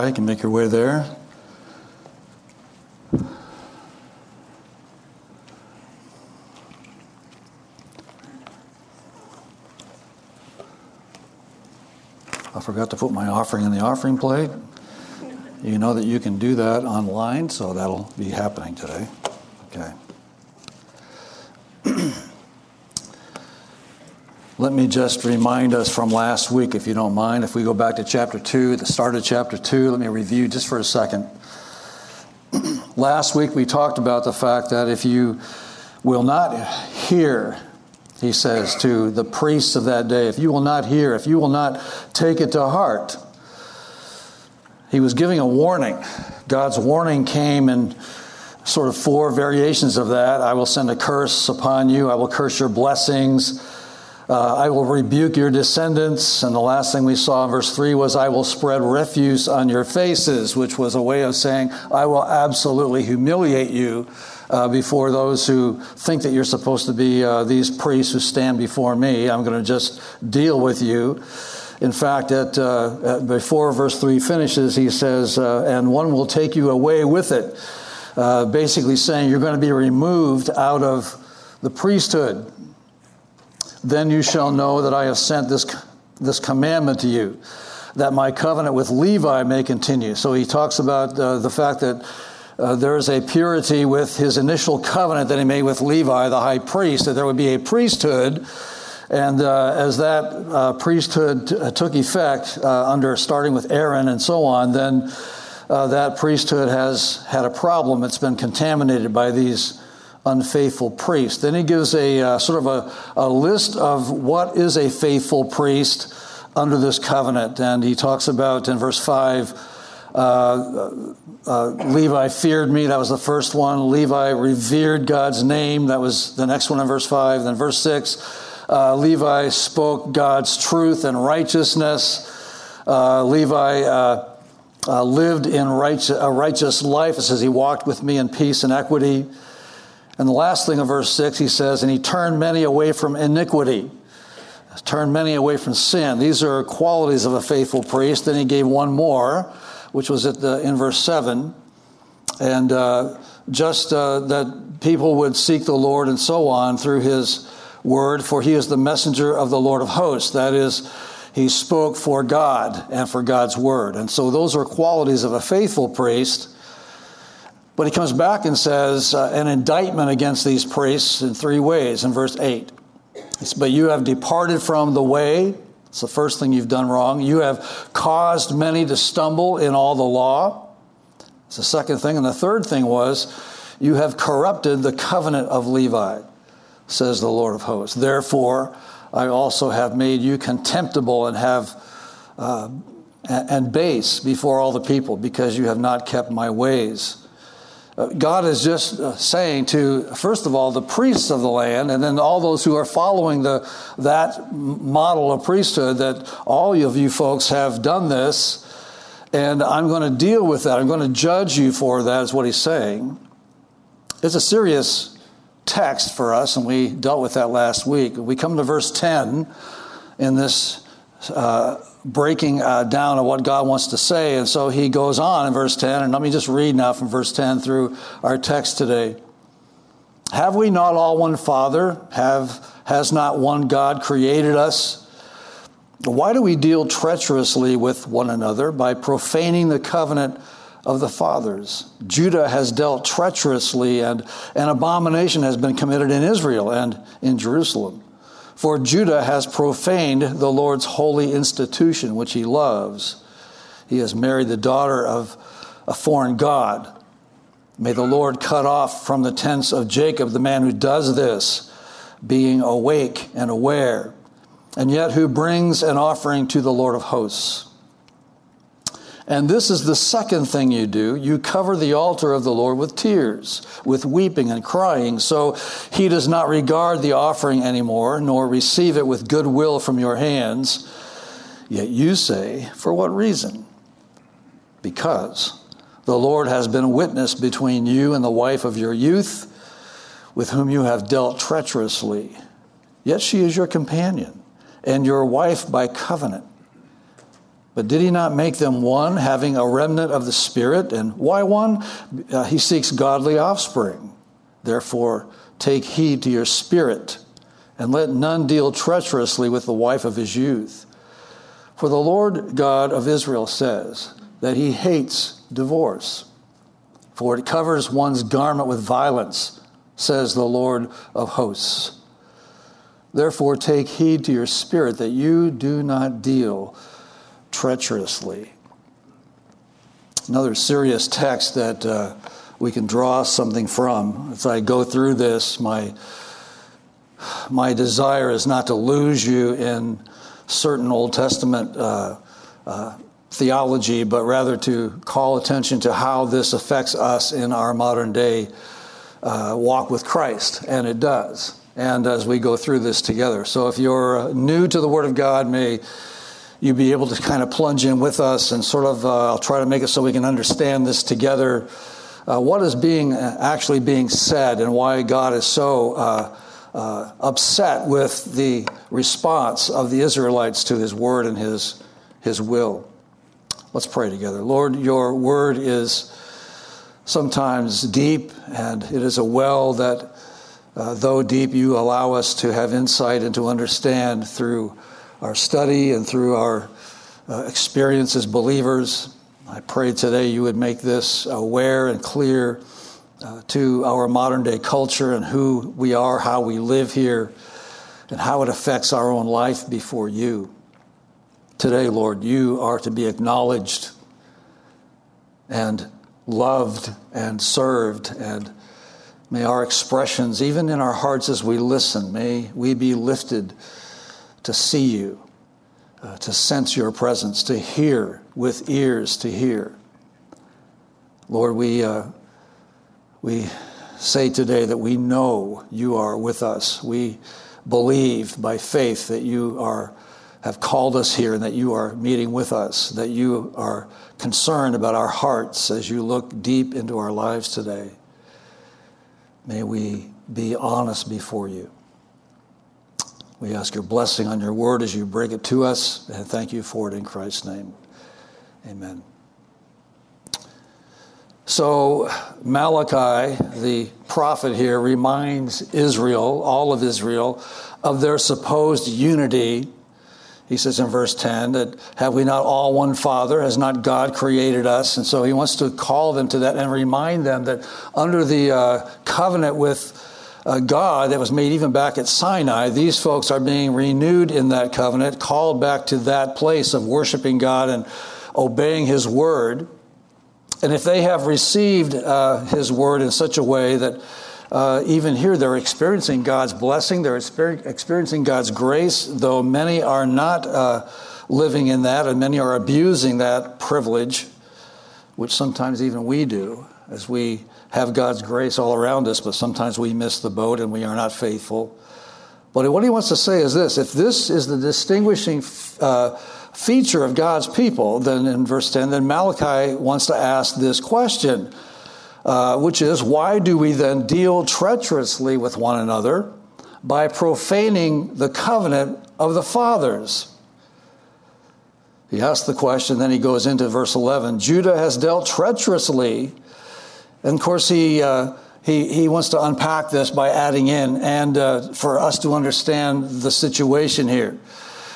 Malachi. You can make your way there. I forgot to put my offering in the offering plate. You know that you can do that online, so that'll be happening today. Okay. Let me just remind us from last week, if you don't mind, if we go back to chapter 2, the start of chapter 2, let me review just for a second. last week we talked about the fact that if you will not hear, he says to the priests of that day, if you will not hear, if you will not take it to heart, he was giving a warning. God's warning came in sort of four variations of that. I will send a curse upon you, I will curse your blessings. Uh, I will rebuke your descendants. And the last thing we saw in verse 3 was, I will spread refuse on your faces, which was a way of saying, I will absolutely humiliate you uh, before those who think that you're supposed to be uh, these priests who stand before me. I'm going to just deal with you. In fact, at, uh, at, before verse 3 finishes, he says, uh, And one will take you away with it. Uh, basically saying you're going to be removed out of the priesthood. Then you shall know that I have sent this, this commandment to you, that my covenant with Levi may continue. So he talks about uh, the fact that uh, there is a purity with his initial covenant that he made with Levi, the high priest, that there would be a priesthood. And uh, as that uh, priesthood t- uh, took effect uh, under starting with Aaron and so on, then that priesthood has had a problem. It's been contaminated by these unfaithful priest. Then he gives a uh, sort of a, a list of what is a faithful priest under this covenant. And he talks about in verse 5 uh, uh, Levi feared me. That was the first one. Levi revered God's name. That was the next one in verse 5. Then verse 6 uh, Levi spoke God's truth and righteousness. Uh, Levi uh, uh, lived in righteous, a righteous life. It says he walked with me in peace and equity. And the last thing of verse 6, he says, And he turned many away from iniquity, turned many away from sin. These are qualities of a faithful priest. Then he gave one more, which was at the, in verse 7. And uh, just uh, that people would seek the Lord and so on through his word, for he is the messenger of the Lord of hosts. That is, he spoke for God and for God's word. And so those are qualities of a faithful priest. But he comes back and says uh, an indictment against these priests in three ways in verse 8. Says, but you have departed from the way. It's the first thing you've done wrong. You have caused many to stumble in all the law. It's the second thing. And the third thing was, you have corrupted the covenant of Levi, says the Lord of hosts. Therefore, I also have made you contemptible and have uh, and base before all the people, because you have not kept my ways. God is just uh, saying to, first of all, the priests of the land, and then all those who are following the, that model of priesthood, that all of you folks have done this, and I'm going to deal with that. I'm going to judge you for that, is what he's saying. It's a serious text for us, and we dealt with that last week. We come to verse 10 in this uh, breaking uh, down of what God wants to say. And so he goes on in verse 10, and let me just read now from verse 10 through our text today. Have we not all one Father? Have, has not one God created us? Why do we deal treacherously with one another by profaning the covenant of the fathers? Judah has dealt treacherously, and an abomination has been committed in Israel and in Jerusalem. For Judah has profaned the Lord's holy institution, which he loves. He has married the daughter of a foreign God. May the Lord cut off from the tents of Jacob the man who does this. being awake and aware, and yet who brings an offering to the Lord of hosts. And this is the second thing you do. You cover the altar of the Lord with tears, with weeping and crying. So he does not regard the offering anymore, nor receive it with goodwill from your hands. Yet you say, For what reason? Because the Lord has been witness between you and the wife of your youth, with whom you have dealt treacherously. Yet she is your companion and your wife by covenant. But did he not make them one, having a remnant of the Spirit? And why one? Uh, he seeks godly offspring. Therefore, take heed to your spirit, and let none deal treacherously with the wife of his youth. For the Lord God of Israel says that he hates divorce, for it covers one's garment with violence, says the Lord of hosts. Therefore, take heed to your spirit that you do not deal treacherously. Another serious text that uh, we can draw something from. As I go through this, my, my desire is not to lose you in certain Old Testament uh, uh, theology, but rather to call attention to how this affects us in our modern day uh, walk with Christ. And it does. And as we go through this together. So if you're new to the Word of God, may you be able to kind of plunge in with us and sort of, uh, I'll try to make it so we can understand this together. Uh, what is being uh, actually being said and why God is so uh, uh, upset with the response of the Israelites to his word and his, his will. Let's pray together. Lord, your word is sometimes deep, and it is a well that, uh, though deep, you allow us to have insight and to understand through our study and through our uh, experience as believers. I pray today you would make this aware and clear uh, to our modern day culture and who we are, how we live here, and how it affects our own life before you. Today, Lord, you are to be acknowledged and loved and served, and may our expressions, even in our hearts as we listen, may we be lifted to see you, uh, to sense your presence, to hear with ears to hear. Lord, we, uh, we say today that we know you are with us. We believe by faith that you are, have called us here and that you are meeting with us, that you are concerned about our hearts as you look deep into our lives today. May we be honest before you. We ask your blessing on your word as you bring it to us, and thank you for it in Christ's name. Amen. So, Malachi, the prophet here, reminds Israel, all of Israel, of their supposed unity. He says in verse 10 that, Have we not all one Father? Has not God created us? And so he wants to call them to that and remind them that under the uh, covenant with uh, God that was made even back at Sinai, these folks are being renewed in that covenant, called back to that place of worshiping God and obeying His word. And if they have received uh, His word in such a way that uh, even here they're experiencing God's blessing, they're experiencing God's grace, though many are not uh, living in that and many are abusing that privilege, which sometimes even we do as we have God's grace all around us, but sometimes we miss the boat and we are not faithful. But what he wants to say is this if this is the distinguishing uh, feature of God's people, then in verse 10, then Malachi wants to ask this question, uh, which is why do we then deal treacherously with one another by profaning the covenant of the fathers? He asks the question, then he goes into verse 11 Judah has dealt treacherously and of course, he, uh, he, he wants to unpack this by adding in, and uh, for us to understand the situation here.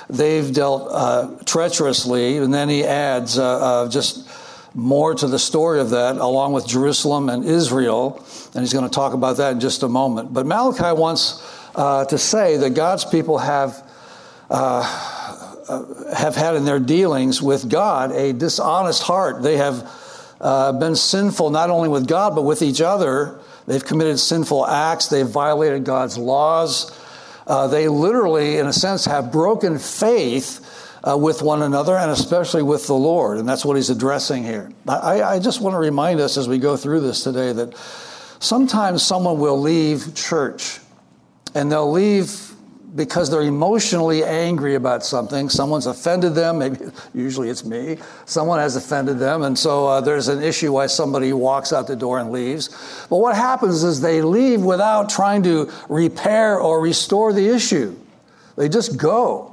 They've dealt uh, treacherously, and then he adds uh, uh, just more to the story of that, along with Jerusalem and Israel, and he's going to talk about that in just a moment. But Malachi wants uh, to say that God's people have. have had in their dealings with God a dishonest heart. They have uh, been sinful not only with God, but with each other. They've committed sinful acts. They've violated God's laws. Uh, they literally, in a sense, have broken faith uh, with one another and especially with the Lord. And that's what he's addressing here. I, I just want to remind us as we go through this today that sometimes someone will leave church and they'll leave because they're emotionally angry about something. Someone's offended them. Maybe usually it's me. Someone has offended them, and so uh, there's an issue why somebody walks out the door and leaves. But what happens is they leave without trying to repair or restore the issue. They just go.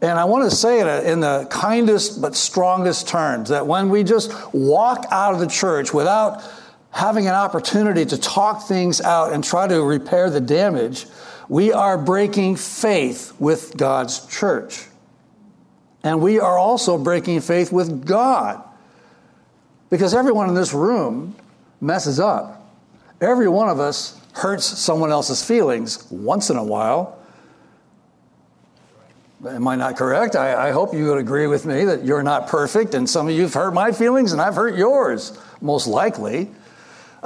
And I want to say it in the kindest but strongest terms that when we just walk out of the church without having an opportunity to talk things out and try to repair the damage, we are breaking faith with God's church. And we are also breaking faith with God. Because everyone in this room messes up. Every one of us hurts someone else's feelings once in a while. Am I not correct? I, I, hope you would agree with me that you're not perfect, and some of you have hurt my feelings, and I've hurt yours, most likely.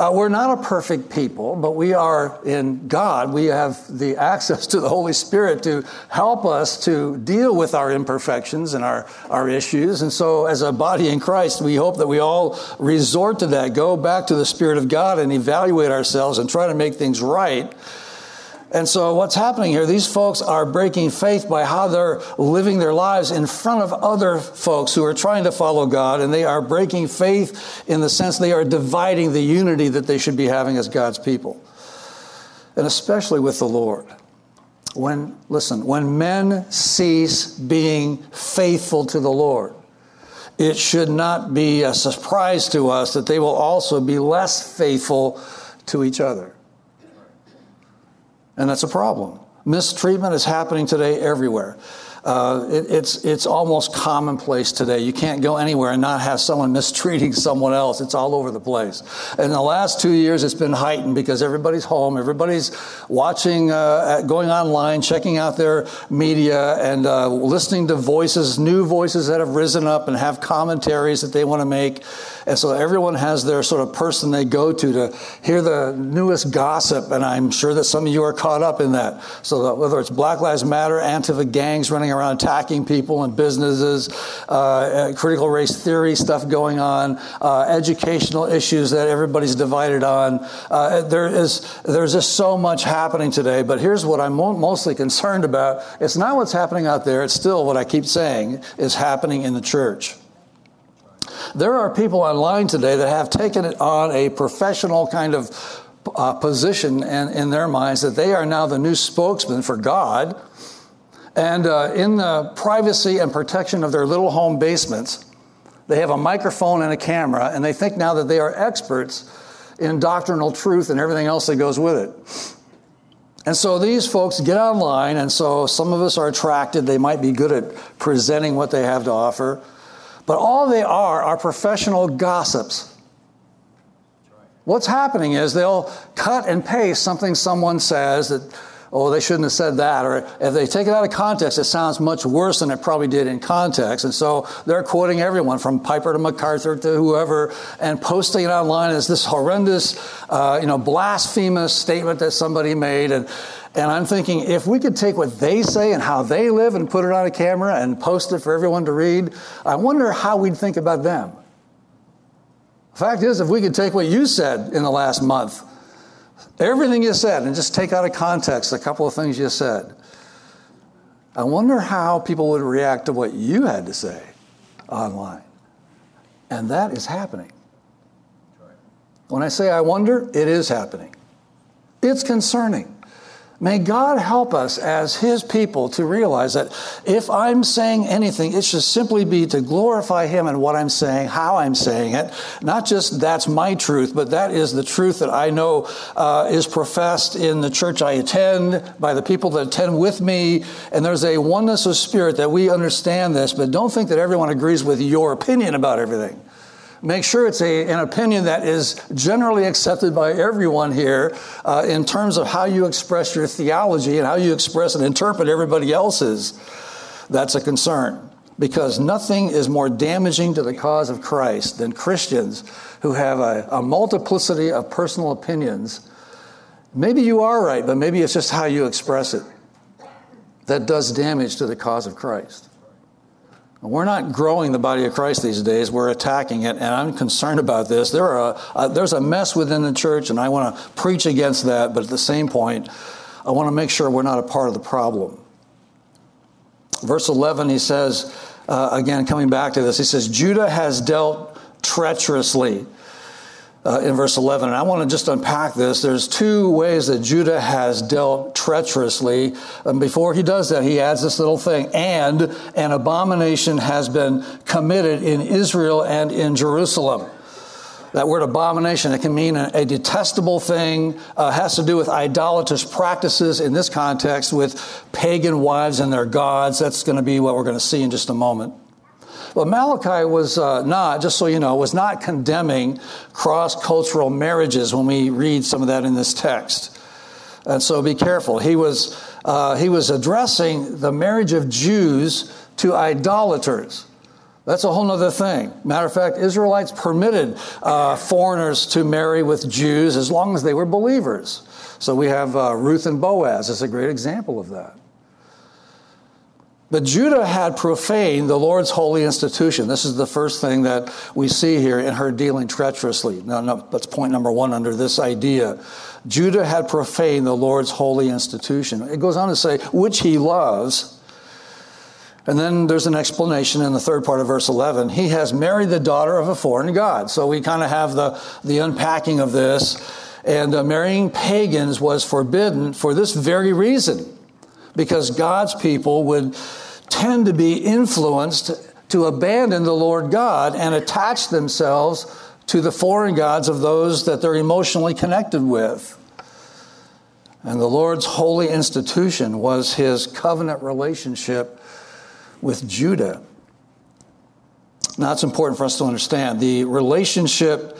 Uh, we're not a perfect people, but we are in God. We have the access to the Holy Spirit to help us to deal with our imperfections and our, our issues. And so, as a body in Christ, we hope that we all resort to that, go back to the Spirit of God and evaluate ourselves and try to make things right and so, what's happening here, these folks are breaking faith by how they're living their lives in front of other folks who are trying to follow God, and they are breaking faith in the sense they are dividing the unity that they should be having as God's people, and especially with the Lord. When, listen, when men cease being faithful to the Lord, it should not be a surprise to us that they will also be less faithful to each other. And that's a problem. Mistreatment is happening today everywhere. Uh, it, it's, it's almost commonplace today. You can't go anywhere and not have someone mistreating someone else. It's all over the place. In the last two years, it's been heightened because everybody's home, everybody's watching, uh, going online, checking out their media, and uh, listening to voices, new voices that have risen up and have commentaries that they want to make. And so everyone has their sort of person they go to to hear the newest gossip. And I'm sure that some of you are caught up in that. So whether it's Black Lives Matter, Antifa gangs running around attacking people and businesses, uh, critical race theory stuff going on, uh, educational issues that everybody's divided on. Uh, there is, there's just so much happening today. But here's what I'm mostly concerned about. It's not what's happening out there. It's still what I keep saying is happening in the church. There are people online today that have taken it on a professional kind of uh, position and in their minds that they are now the new spokesman for God. And uh, in the privacy and protection of their little home basements, they have a microphone and a camera, and they think now that they are experts in doctrinal truth and everything else that goes with it. And so these folks get online, and so some of us are attracted. They might be good at presenting what they have to offer. But all they are are professional gossips. What's happening is they'll cut and paste something someone says that, oh, they shouldn't have said that. Or if they take it out of context, it sounds much worse than it probably did in context. And so they're quoting everyone from Piper to MacArthur to whoever and posting it online as this horrendous, uh, you know, blasphemous statement that somebody made. And, and I'm thinking, if we could take what they say and how they live and put it on a camera and post it for everyone to read, I wonder how we'd think about them. The fact is, if we could take what you said in the last month, everything you said, and just take out of context a couple of things you said, I wonder how people would react to what you had to say online. And that is happening. When I say I wonder, it is happening. It's concerning. May God help us as His people to realize that if I'm saying anything, it should simply be to glorify Him in what I'm saying, how I'm saying it. Not just that's my truth, but that is the truth that I know uh, is professed in the church I attend, by the people that attend with me. And there's a oneness of spirit that we understand this, but don't think that everyone agrees with your opinion about everything. Make sure it's a, an opinion that is generally accepted by everyone here uh, in terms of how you express your theology and how you express and interpret everybody else's. That's a concern because nothing is more damaging to the cause of Christ than Christians who have a, a multiplicity of personal opinions. Maybe you are right, but maybe it's just how you express it. that does damage to the cause of Christ. We're not growing the body of Christ these days. We're attacking it, and I'm concerned about this. There are a, uh, there's a mess within the church, and I want to preach against that, but at the same point, I want to make sure we're not a part of the problem. Verse 11, he says, uh, again, coming back to this, he says, Judah has dealt treacherously uh, in verse 11. And I want to just unpack this. There's two ways that Judah has dealt treacherously. And before he does that, he adds this little thing and an abomination has been committed in Israel and in Jerusalem. That word abomination, it can mean a, detestable thing, uh, has to do with idolatrous practices in this context with pagan wives and their gods. That's going to be what we're going to see in just a moment. But Malachi was uh, not, just so you know, was not condemning cross cultural marriages when we read some of that in this text. And so be careful. He was, uh, he was addressing the marriage of Jews to idolaters. That's a whole other thing. Matter of fact, Israelites permitted uh, foreigners to marry with Jews as long as they were believers. So we have uh, Ruth and Boaz as a great example of that. But Judah had profaned the Lord's holy institution. This is the first thing that we see here in her dealing treacherously. No, that's point number one under this idea. Judah had profaned the Lord's holy institution. It goes on to say, which he loves. And then there's an explanation in the third part of verse 11. He has married the daughter of a foreign god. So we kind of have the, the unpacking of this. And uh, marrying pagans was forbidden for this very reason because God's people would tend to be influenced to abandon the Lord God and attach themselves to the foreign gods of those that they're emotionally connected with. And the Lord's holy institution was his covenant relationship with Judah. Now, it's important for us to understand. The relationship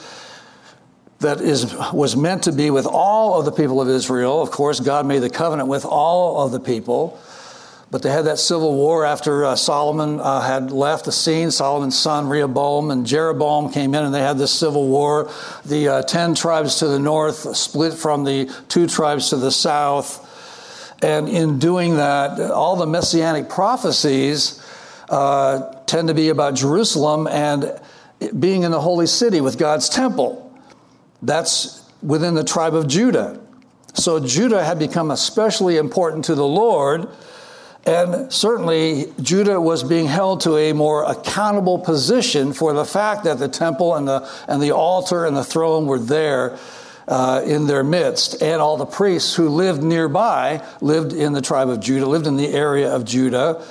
that is, was meant to be with all of the people of Israel. Of course, God made the covenant with all of the people. But they had that civil war after uh, Solomon uh, had left the scene. Solomon's son, Rehoboam, and Jeroboam came in and they had this civil war. The uh, 10 tribes to the north split from the two tribes to the south. And in doing that, all the messianic prophecies uh, tend to be about Jerusalem and being in the holy city with God's temple. That's within the tribe of Judah. So Judah had become especially important to the Lord. And certainly, Judah was being held to a more accountable position for the fact that the temple and the, and the altar and the throne were there uh, in their midst. And all the priests who lived nearby lived in the tribe of Judah, lived in the area of Judah.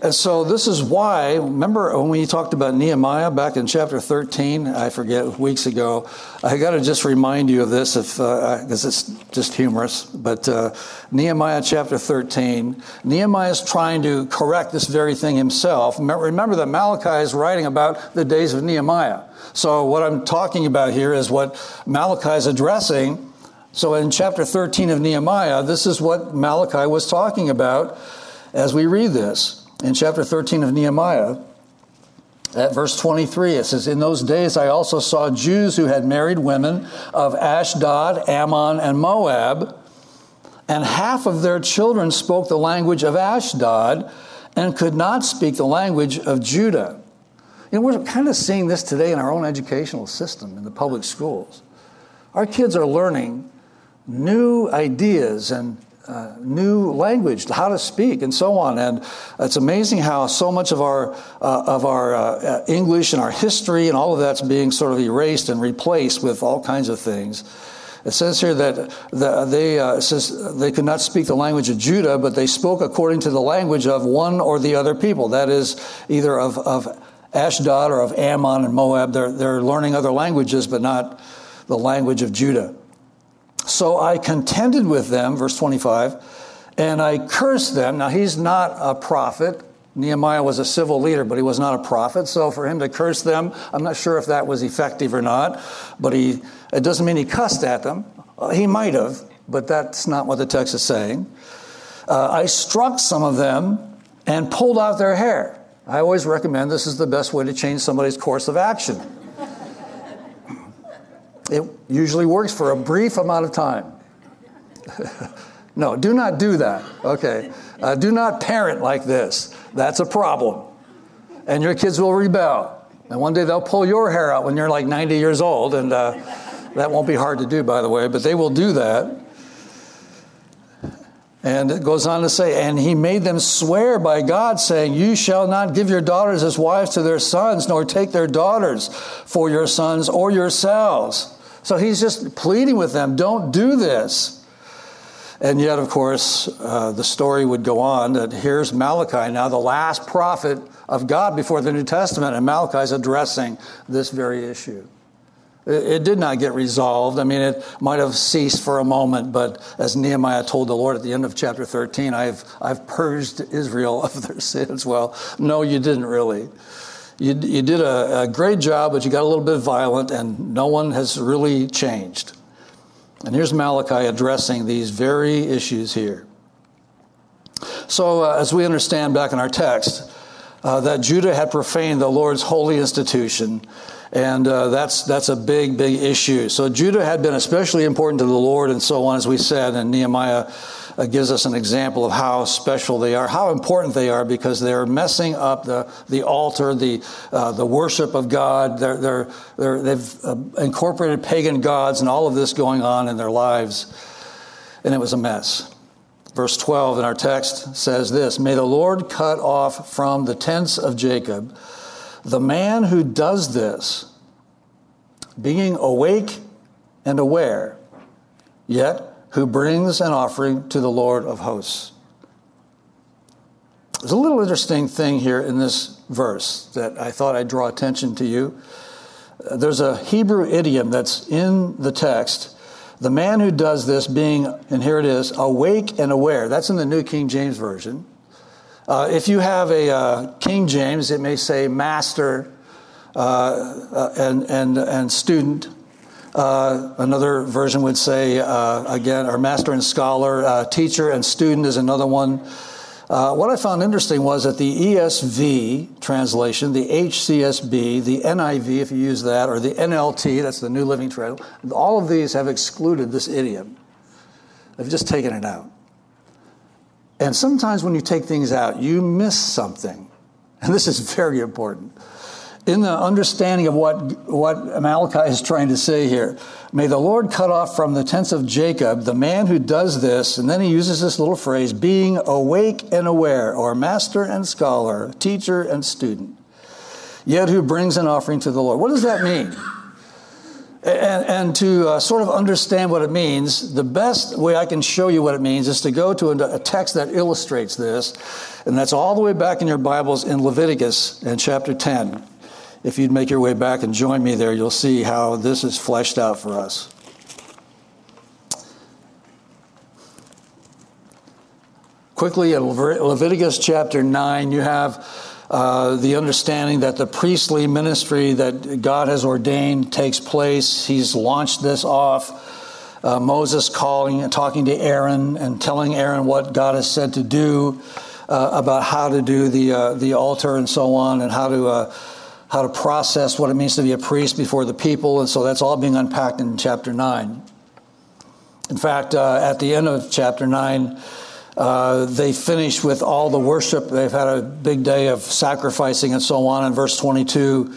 And so this is why, remember when we talked about Nehemiah back in chapter 13, I forget, weeks ago, I got to just remind you of this because uh, it's just humorous. But uh, Nehemiah chapter 13, Nehemiah is trying to correct this very thing himself. Remember that Malachi is writing about the days of Nehemiah. So what I'm talking about here is what Malachi is addressing. So in chapter 13 of Nehemiah, this is what Malachi was talking about as we read this in chapter 13 of Nehemiah, at verse 23, it says, In those days I also saw Jews who had married women of Ashdod, Ammon, and Moab, and half of their children spoke the language of Ashdod and could not speak the language of Judah. You know, we're kind of seeing this today in our own educational system in the public schools. Our kids are learning new ideas and uh, new language, how to speak, and so on. And it's amazing how so much of our uh, of our uh, English and our history and all of that's being sort of erased and replaced with all kinds of things. It says here that the, they uh, says they could not speak the language of Judah, but they spoke according to the language of one or the other people. That is, either of, of Ashdod or of Ammon and Moab. They're, they're learning other languages, but not the language of Judah. So I contended with them, verse 25, and I cursed them. Now, he's not a prophet. Nehemiah was a civil leader, but he was not a prophet. So for him to curse them, I'm not sure if that was effective or not, but he, it doesn't mean he cussed at them. Uh, he might have, but that's not what the text is saying. Uh, I struck some of them and pulled out their hair. I always recommend this is the best way to change somebody's course of action. It usually works for a brief amount of time. No, do not do that. Okay. Uh, do not parent like this. That's a problem. And your kids will rebel. And one day they'll pull your hair out when you're like 90 years old, and uh, that won't be hard to do, by the way, but they will do that. And it goes on to say, and he made them swear by God, saying, You shall not give your daughters as wives to their sons, nor take their daughters for your sons or yourselves. So he's just pleading with them, Don't do this. And yet, of course, uh, the story would go on that here's Malachi, now the last prophet of God before the New Testament, and Malachi is addressing this very issue. It did not get resolved. I mean, it might have ceased for a moment, but as Nehemiah told the Lord at the end of chapter 13, I've, I've purged Israel of their sins. Well, no, you didn't really. You, you did a, a great job, but you got a little bit violent, and no one has really changed. And here's Malachi addressing these very issues here. So, uh, as we understand back in our text, uh, that Judah had profaned the Lord's holy institution and uh, that's, that's a big, big issue. So Judah had been especially important to the Lord and so on, as we said, in Nehemiah uh, gives us an example of how special they are, how important they are, because they're messing up the, the altar, the, uh, the worship of God. They're, they're, they're, they've uh, incorporated pagan gods and all of this going on in their lives, and it was a mess. Verse 12 in our text says this May the Lord cut off from the tents of Jacob the man who does this, being awake and aware, yet who brings an offering to the Lord of hosts. There's a little interesting thing here in this verse that I thought I'd draw attention to you. There's a Hebrew idiom that's in the text. The man who does this, being, and here it is, awake and aware. That's in the New King James Version. Uh, if you have a uh, King James, it may say master uh, uh and, and, and student. Uh, another version would say, uh, again, our master and scholar. teacher and student is another one. what I found interesting was that the ESV translation, the HCSB, the NIV, if you use that, or the NLT, that's the New Living Translation, all of these have excluded this idiom. They've just taken it out. And sometimes when you take things out, you miss something. And this is very important. In the understanding of what, what Malachi is trying to say here, may the Lord cut off from the tents of Jacob the man who does this, and then he uses this little phrase, being awake and aware, or master and scholar, teacher and student, yet who brings an offering to the Lord. What does that mean? And, and to uh, sort of understand what it means, the best way I can show you what it means is to go to a, a text that illustrates this, and that's all the way back in your Bibles in Leviticus in chapter 10. If you'd make your way back and join me there, you'll see how this is fleshed out for us. Quickly, in Leviticus chapter 9, you have uh, the understanding that the priestly ministry that God has ordained takes place. He's launched this off. Uh, Moses calling and talking to Aaron and telling Aaron what God has said to do uh, about how to do the uh, the altar and so on, and how to uh, how to process what it means to be a priest before the people. And so that's all being unpacked in chapter nine. In fact, at the end of chapter nine. Uh, they finish with all the worship. They've had a big day of sacrificing and so on. In verse 22,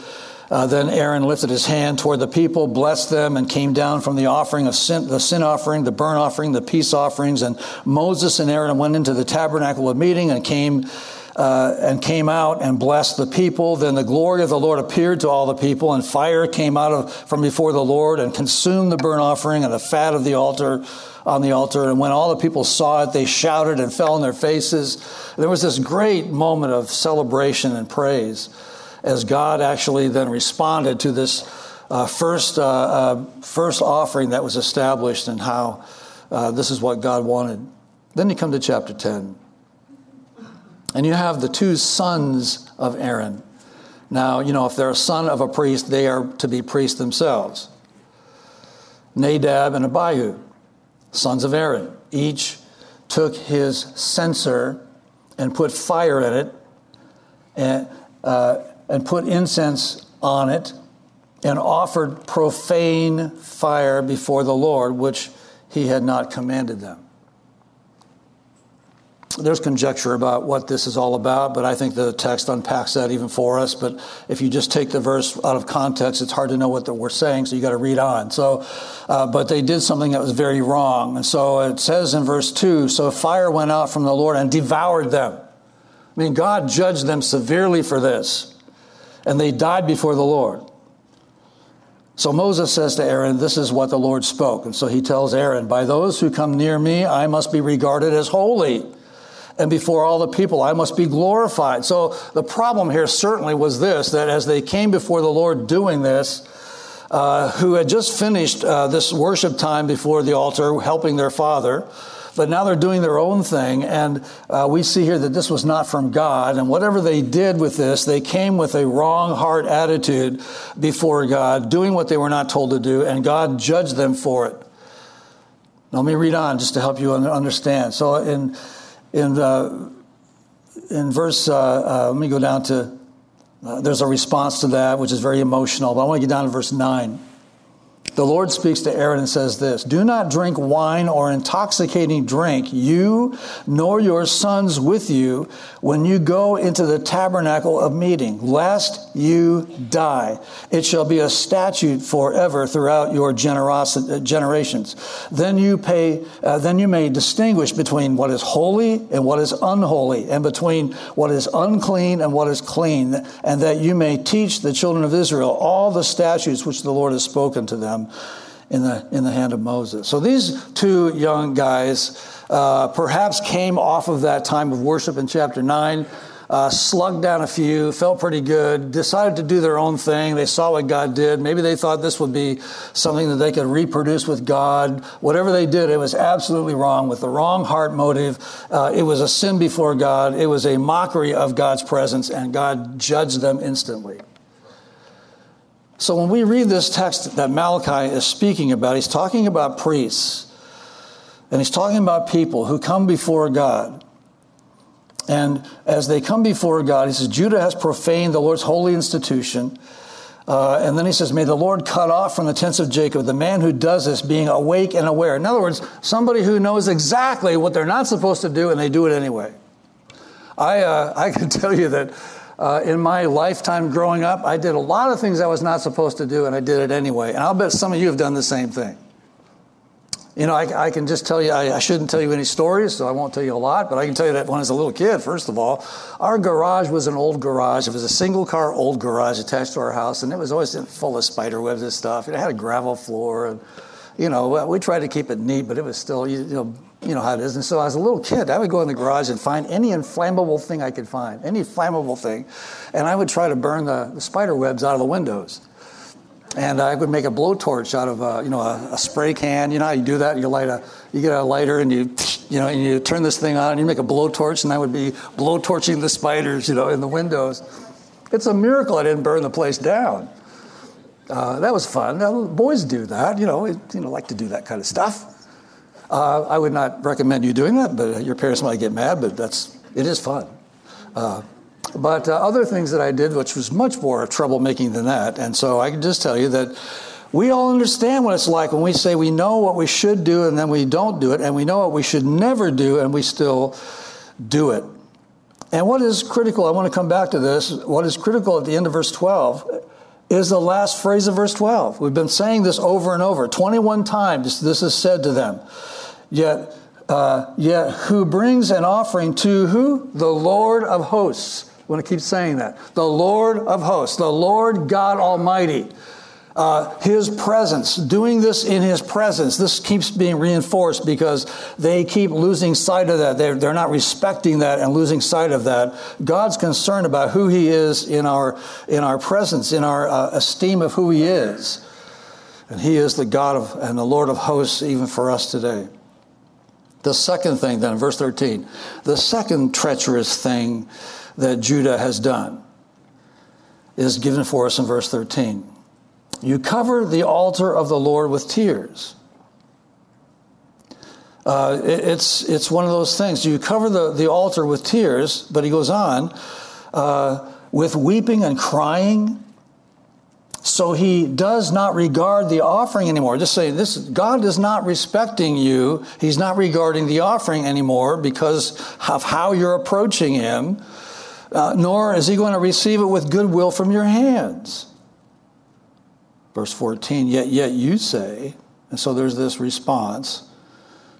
uh, then Aaron lifted his hand toward the people, blessed them, and came down from the offering of sin, the sin offering, the burnt offering, the peace offerings. And Moses and Aaron went into the tabernacle of meeting and came. Uh, and came out and blessed the people. Then the glory of the Lord appeared to all the people, and fire came out of from before the Lord and consumed the burnt offering and the fat of the altar on the altar. And when all the people saw it, they shouted and fell on their faces. There was this great moment of celebration and praise as God actually then responded to this uh, first, uh, uh, first offering that was established and how uh, this is what God wanted. Then you come to chapter 10. And you have the two sons of Aaron. Now, you know, if they're a son of a priest, they are to be priests themselves Nadab and Abihu sons of Aaron. Each took his censer and put fire in it and, uh, and put incense on it and offered profane fire before the Lord, which he had not commanded them. There's conjecture about what this is all about, but I think the text unpacks that even for us. But if you just take the verse out of context, it's hard to know what we're saying, so you got to read on. So, uh, but they did something that was very wrong. And so it says in verse 2 So a fire went out from the Lord and devoured them. I mean, God judged them severely for this, and they died before the Lord. So Moses says to Aaron, This is what the Lord spoke. And so he tells Aaron, By those who come near me, I must be regarded as holy and before all the people I must be glorified. So the problem here certainly was this that as they came before the Lord doing this, uh, who had just finished uh, this worship time before the altar, helping their father, but now they're doing their own thing. And uh, we see here that this was not from God. And whatever they did with this, they came with a wrong heart attitude before God, doing what they were not told to do, and God judged them for it. Now, let me read on just to help you understand. So in in, uh, in verse, uh, uh, let me go down to, uh, there's a response to that, which is very emotional, but I want to get down to verse 9. The Lord speaks to Aaron and says this Do not drink wine or intoxicating drink, you nor your sons with you, when you go into the tabernacle of meeting, lest you die. It shall be a statute forever throughout your uh, generations. Then you, pay, uh, then you may distinguish between what is holy and what is unholy, and between what is unclean and what is clean, and that you may teach the children of Israel all the statutes which the Lord has spoken to them in the, in the hand of Moses. So these two young guys uh, perhaps came off of that time of worship in chapter 9. Uh, slugged down a few, felt pretty good, decided to do their own thing. They saw what God did. Maybe they thought this would be something that they could reproduce with God. Whatever they did, it was absolutely wrong with the wrong heart motive. Uh, it was a sin before God. It was a mockery of God's presence, and God judged them instantly. So when we read this text that Malachi is speaking about, he's talking about priests. And he's talking about people who come before God. And as they come before God, he says, Judah has profaned the Lord's holy institution. Uh, and then he says, May the Lord cut off from the tents of Jacob the man who does this, being awake and aware. In other words, somebody who knows exactly what they're not supposed to do and they do it anyway. I, uh, I can tell you that uh, in my lifetime growing up, I did a lot of things I was not supposed to do, and I did it anyway. And I'll bet some of you have done the same thing. You know, I, I can just tell you, I, I, shouldn't tell you any stories, so I won't tell you a lot, but I can tell you that when I was a little kid, first of all, our garage was an old garage. It was a single car old garage attached to our house, and it was always full of spider webs and stuff. It had a gravel floor, and, you know, we tried to keep it neat, but it was still, you know, you know how it is. And so as a little kid, I would go in the garage and find any inflammable thing I could find, any flammable thing, and I would try to burn the, the spider webs out of the windows. And I would make a blowtorch out of a, you know a, a, spray can. You know how you do that? You light a you get a lighter and you you know and you turn this thing on and you make a blowtorch, and I would be blowtorching the spiders you know in the windows. It's a miracle I didn't burn the place down. Uh, that was fun. Now, boys do that. You know, you know, like to do that kind of stuff. Uh, I would not recommend you doing that, but your parents might get mad, but that's, it is fun. Uh, but uh, other things that I did, which was much more troublemaking than that, and so I can just tell you that we all understand what it's like when we say we know what we should do and then we don't do it, and we know what we should never do and we still do it. And what is critical, I want to come back to this, what is critical at the end of verse 12 is the last phrase of verse 12. We've been saying this over and over. 21 times this is said to them. Yet, uh, yet who brings an offering to who? The Lord of hosts. I want to keep saying that. The Lord of hosts, the Lord God Almighty. Uh, his presence, doing this in his presence. This keeps being reinforced because they keep losing sight of that. They're, they're not respecting that and losing sight of that. God's concerned about who he is in our, in our presence, in our uh, esteem of who he is. And he is the God of, and the Lord of hosts even for us today. The second thing, then, verse 13, the second treacherous thing that Judah has done is given for us in verse 13. You cover the altar of the Lord with tears. Uh, it, it's, it's one of those things. You cover the, the altar with tears, but he goes on, uh, with weeping and crying. So he does not regard the offering anymore. Just saying this God is not respecting you. He's not regarding the offering anymore because of how you're approaching him, uh, nor is he going to receive it with goodwill from your hands. Verse 14, yet yet you say, and so there's this response,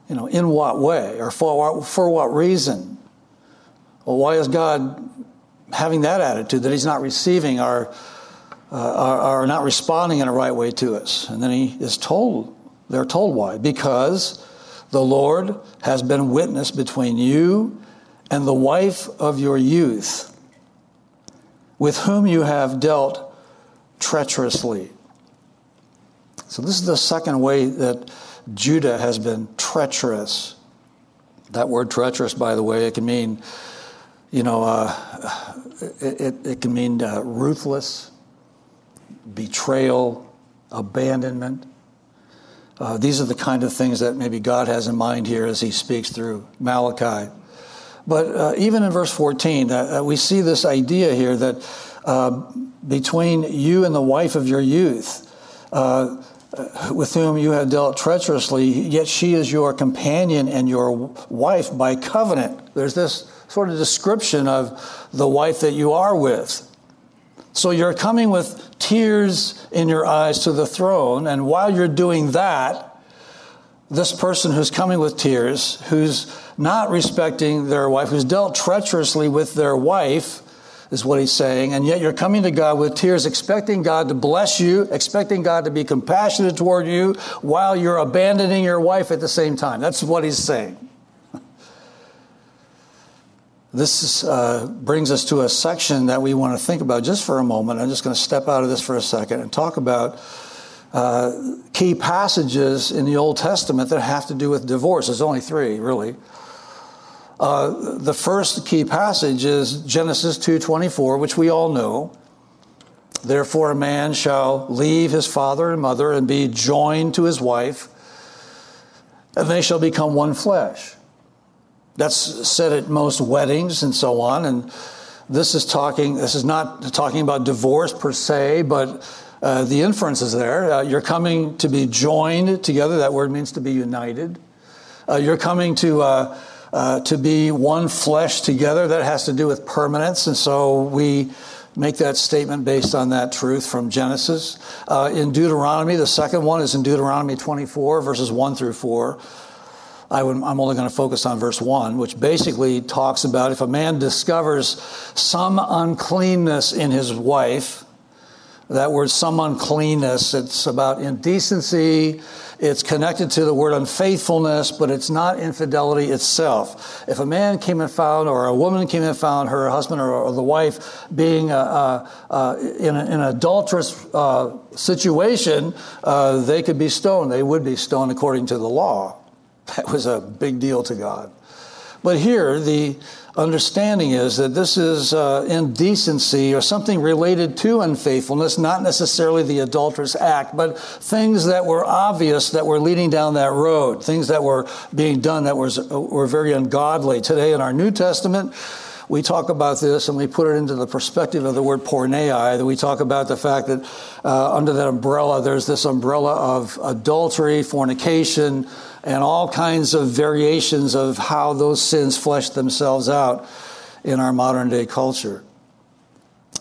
you know, in what way or for, for what reason? Well, why is God having that attitude that he's not receiving our uh, are, are not responding in a right way to us. And then he is told, they're told why. Because the Lord has been witness between you and the wife of your youth, with whom you have dealt treacherously. So, this is the second way that Judah has been treacherous. That word treacherous, by the way, it can mean, you know, uh, it, it, it, can mean uh, ruthless, betrayal, abandonment. Uh, these are the kind of things that maybe God has in mind here as he speaks through Malachi. But uh, even in verse 14, uh, uh we see this idea here that uh, between you and the wife of your youth, uh, with whom you have dealt treacherously, yet she is your companion and your wife by covenant. There's this sort of description of the wife that you are with. So you're coming with tears in your eyes to the throne. And while you're doing that, this person who's coming with tears, who's not respecting their wife, who's dealt treacherously with their wife, is what he's saying. And yet you're coming to God with tears, expecting God to bless you, expecting God to be compassionate toward you, while you're abandoning your wife at the same time. That's what he's saying. This uh, brings us to a section that we want to think about just for a moment. I'm just going to step out of this for a second and talk about uh, key passages in the Old Testament that have to do with divorce. There's only three, really. Uh, the first key passage is Genesis 2:24, which we all know. Therefore, a man shall leave his father and mother and be joined to his wife, and they shall become one flesh. That's said at most weddings and so on. And this is talking, this is not talking about divorce per se, but uh, the inference is there. Uh, you're coming to be joined together. That word means to be united. Uh, you're coming to, uh, uh, to be one flesh together. That has to do with permanence. And so we make that statement based on that truth from Genesis. Uh, in Deuteronomy, the second one is in Deuteronomy 24, verses 1 through 4. I am only going to focus on verse 1, which basically talks about if a man discovers some uncleanness in his wife, that word some uncleanness, it's about indecency, it's connected to the word unfaithfulness, but it's not infidelity itself. If a man came and found, or a woman came and found her husband or, or the wife being uh, uh, uh in, a, in, an adulterous uh, situation, uh, they could be stoned. They would be stoned according to the law. That was a big deal to God. But here, the understanding is that this is uh, indecency or something related to unfaithfulness, not necessarily the adulterous act, but things that were obvious that were leading down that road, things that were being done that was, were very ungodly. Today in our New Testament, we talk about this and we put it into the perspective of the word porneia, that we talk about the fact that uh, under that umbrella, there's this umbrella of adultery, fornication, and all kinds of variations of how those sins flesh themselves out in our modern day culture.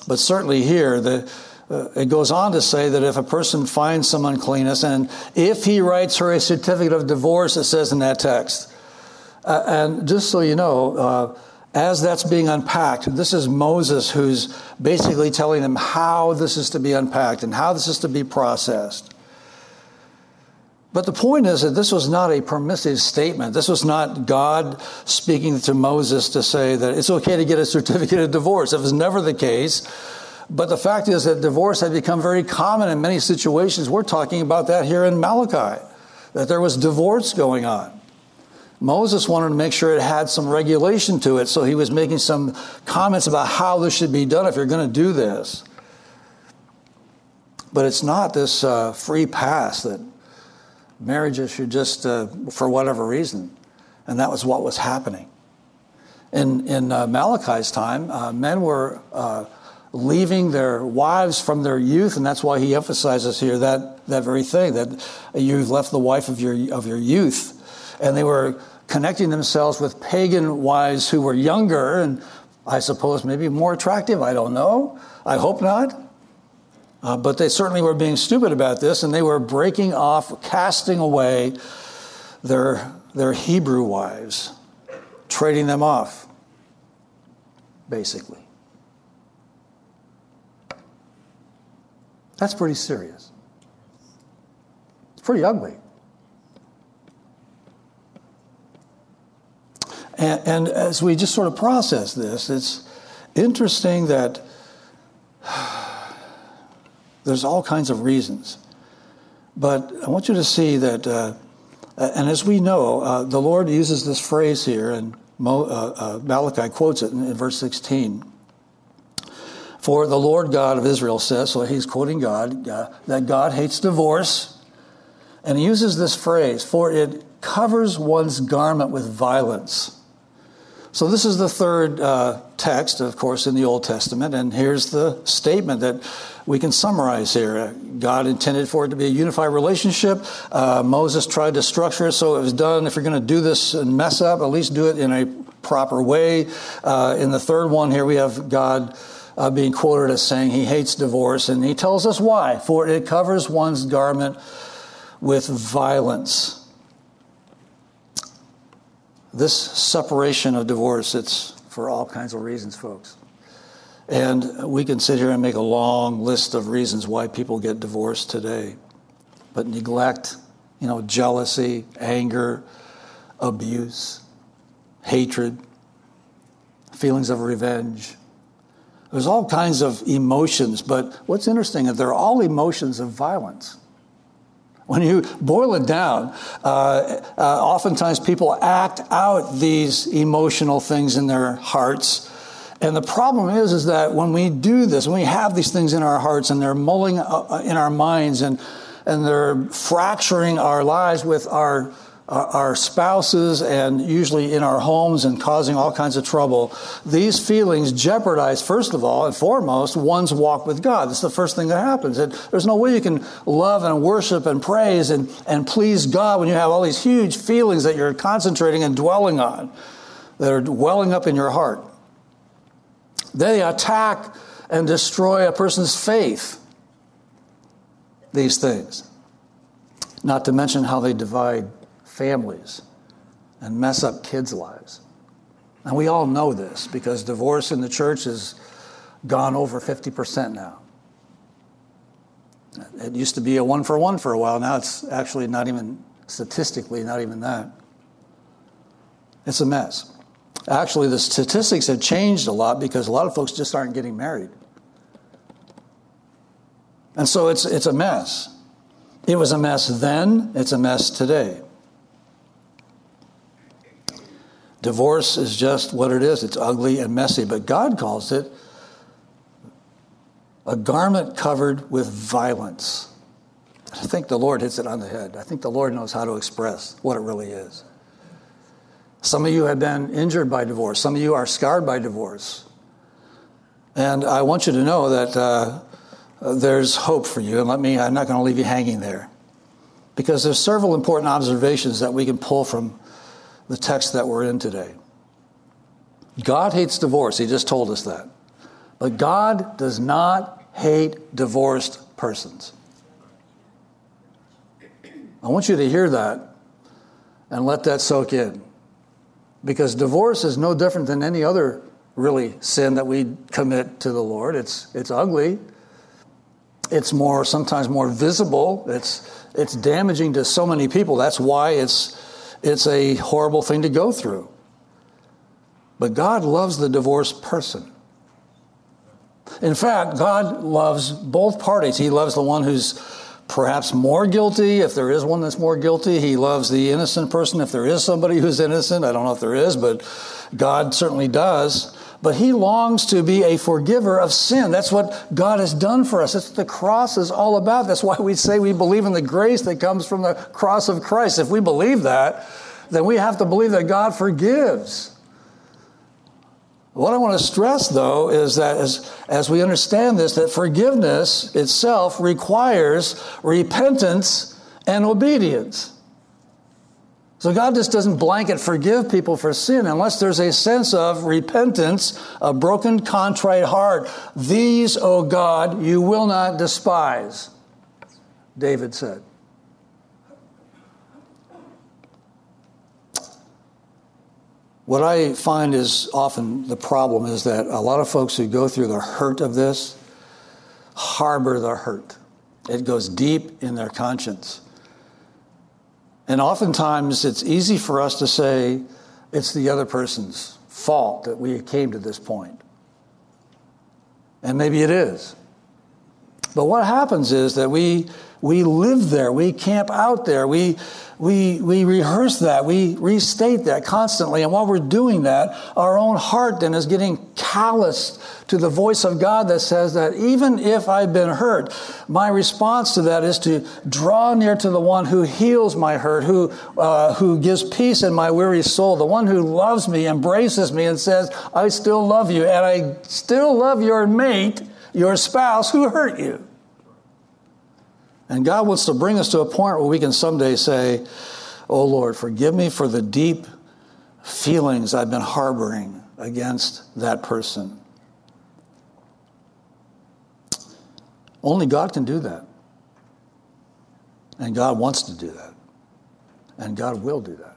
But certainly here, the, uh, it goes on to say that if a person finds some uncleanness, and if he writes her a certificate of divorce, it says in that text. Uh, and just so you know, uh, as that's being unpacked, this is Moses who's basically telling them how this is to be unpacked and how this is to be processed. But the point is that this was not a permissive statement. This was not God speaking to Moses to say that it's okay to get a certificate of divorce. It was never the case. But the fact is that divorce had become very common in many situations. We're talking about that here in Malachi, that there was divorce going on. Moses wanted to make sure it had some regulation to it, so he was making some comments about how this should be done if you're going to do this. But it's not this uh, free pass that marriages should just, uh, for whatever reason. And that was what was happening. In, in uh, Malachi's time, uh, men were uh, leaving their wives from their youth, and that's why he emphasizes here that, that very thing that you've left the wife of your, of your youth. And they were connecting themselves with pagan wives who were younger and I suppose maybe more attractive. I don't know. I hope not. Uh, but they certainly were being stupid about this, and they were breaking off, casting away their, their Hebrew wives, trading them off, basically. That's pretty serious. It's pretty ugly. And, and, as we just sort of process this, it's interesting that there's all kinds of reasons. But I want you to see that, uh, and as we know, uh, the Lord uses this phrase here, and Mo, uh, uh Malachi quotes it in, in verse 16. For the Lord God of Israel says, so he's quoting God, uh, that God hates divorce. And he uses this phrase, for it covers one's garment with violence. So, this is the third uh, text, of course, in the Old Testament. And here's the statement that we can summarize here. God intended for it to be a unified relationship. Uh, Moses tried to structure it so it was done. If you're going to do this and mess up, at least do it in a proper way. Uh, in the third one here, we have God uh, being quoted as saying he hates divorce, and he tells us why. For it covers one's garment with violence. This separation of divorce, it's for all kinds of reasons, folks. And we can sit here and make a long list of reasons why people get divorced today. But neglect, you know, jealousy, anger, abuse, hatred, feelings of revenge, there's all kinds of emotions, but what's interesting is they're all emotions of violence. When you boil it down, uh, uh, oftentimes people act out these emotional things in their hearts. And the problem is, is that when we do this, when we have these things in our hearts and they're mulling uh, in our minds and, and they're fracturing our lives with our our spouses and usually in our homes and causing all kinds of trouble, these feelings jeopardize, first of all and foremost, one's walk with God. That's the first thing that happens. And there's no way you can love and worship and praise and, and please God when you have all these huge feelings that you're concentrating and dwelling on that are welling up in your heart. They attack and destroy a person's faith, these things. Not to mention how they divide families and mess up kids' lives. And we all know this because divorce in the church has gone over 50% now. It used to be a one for one for a while. Now it's actually not even statistically, not even that. It's a mess. Actually, the statistics have changed a lot because a lot of folks just aren't getting married. And so it's, it's a mess. It was a mess then, it's a mess today. Divorce is just what it is. It's ugly and messy, but God calls it a garment covered with violence. I think the Lord hits it on the head. I think the Lord knows how to express what it really is. Some of you have been injured by divorce. Some of you are scarred by divorce. And I want you to know that uh, there's hope for you. And let me, I'm not going to leave you hanging there. Because there's several important observations that we can pull from the text that we're in today. God hates divorce. He just told us that. But God does not hate divorced persons. I want you to hear that and let that soak in. Because divorce is no different than any other really sin that we commit to the Lord. It's, it's ugly. It's more sometimes more visible. It's, it's damaging to so many people. That's why it's it's a horrible thing to go through. But God loves the divorced person. In fact, God loves both parties. He loves the one who's perhaps more guilty, if there is one that's more guilty. He loves the innocent person, if there is somebody who's innocent. I don't know if there is, but God certainly does but he longs to be a forgiver of sin. That's what God has done for us. That's what the cross is all about. That's why we say we believe in the grace that comes from the cross of Christ. If we believe that, then we have to believe that God forgives. What I want to stress, though, is that as, as we understand this, that forgiveness itself requires repentance and obedience. So God just doesn't blanket forgive people for sin unless there's a sense of repentance, a broken, contrite heart. These, O God, you will not despise, David said. What I find is often the problem is that a lot of folks who go through the hurt of this harbor the hurt. It goes deep in their conscience. And oftentimes it's easy for us to say it's the other person's fault that we came to this point. And maybe it is. But what happens is that we, we live there, we camp out there, we, we, we rehearse that, we restate that constantly. And while we're doing that, our own heart then is getting calloused to the voice of God that says that even if I've been hurt, my response to that is to draw near to the one who heals my hurt, who, uh, who gives peace in my weary soul, the one who loves me, embraces me, and says, I still love you, and I still love your mate, your spouse who hurt you. And God wants to bring us to a point where we can someday say, Oh Lord, forgive me for the deep feelings I've been harboring against that person. Only God can do that. And God wants to do that. And God will do that.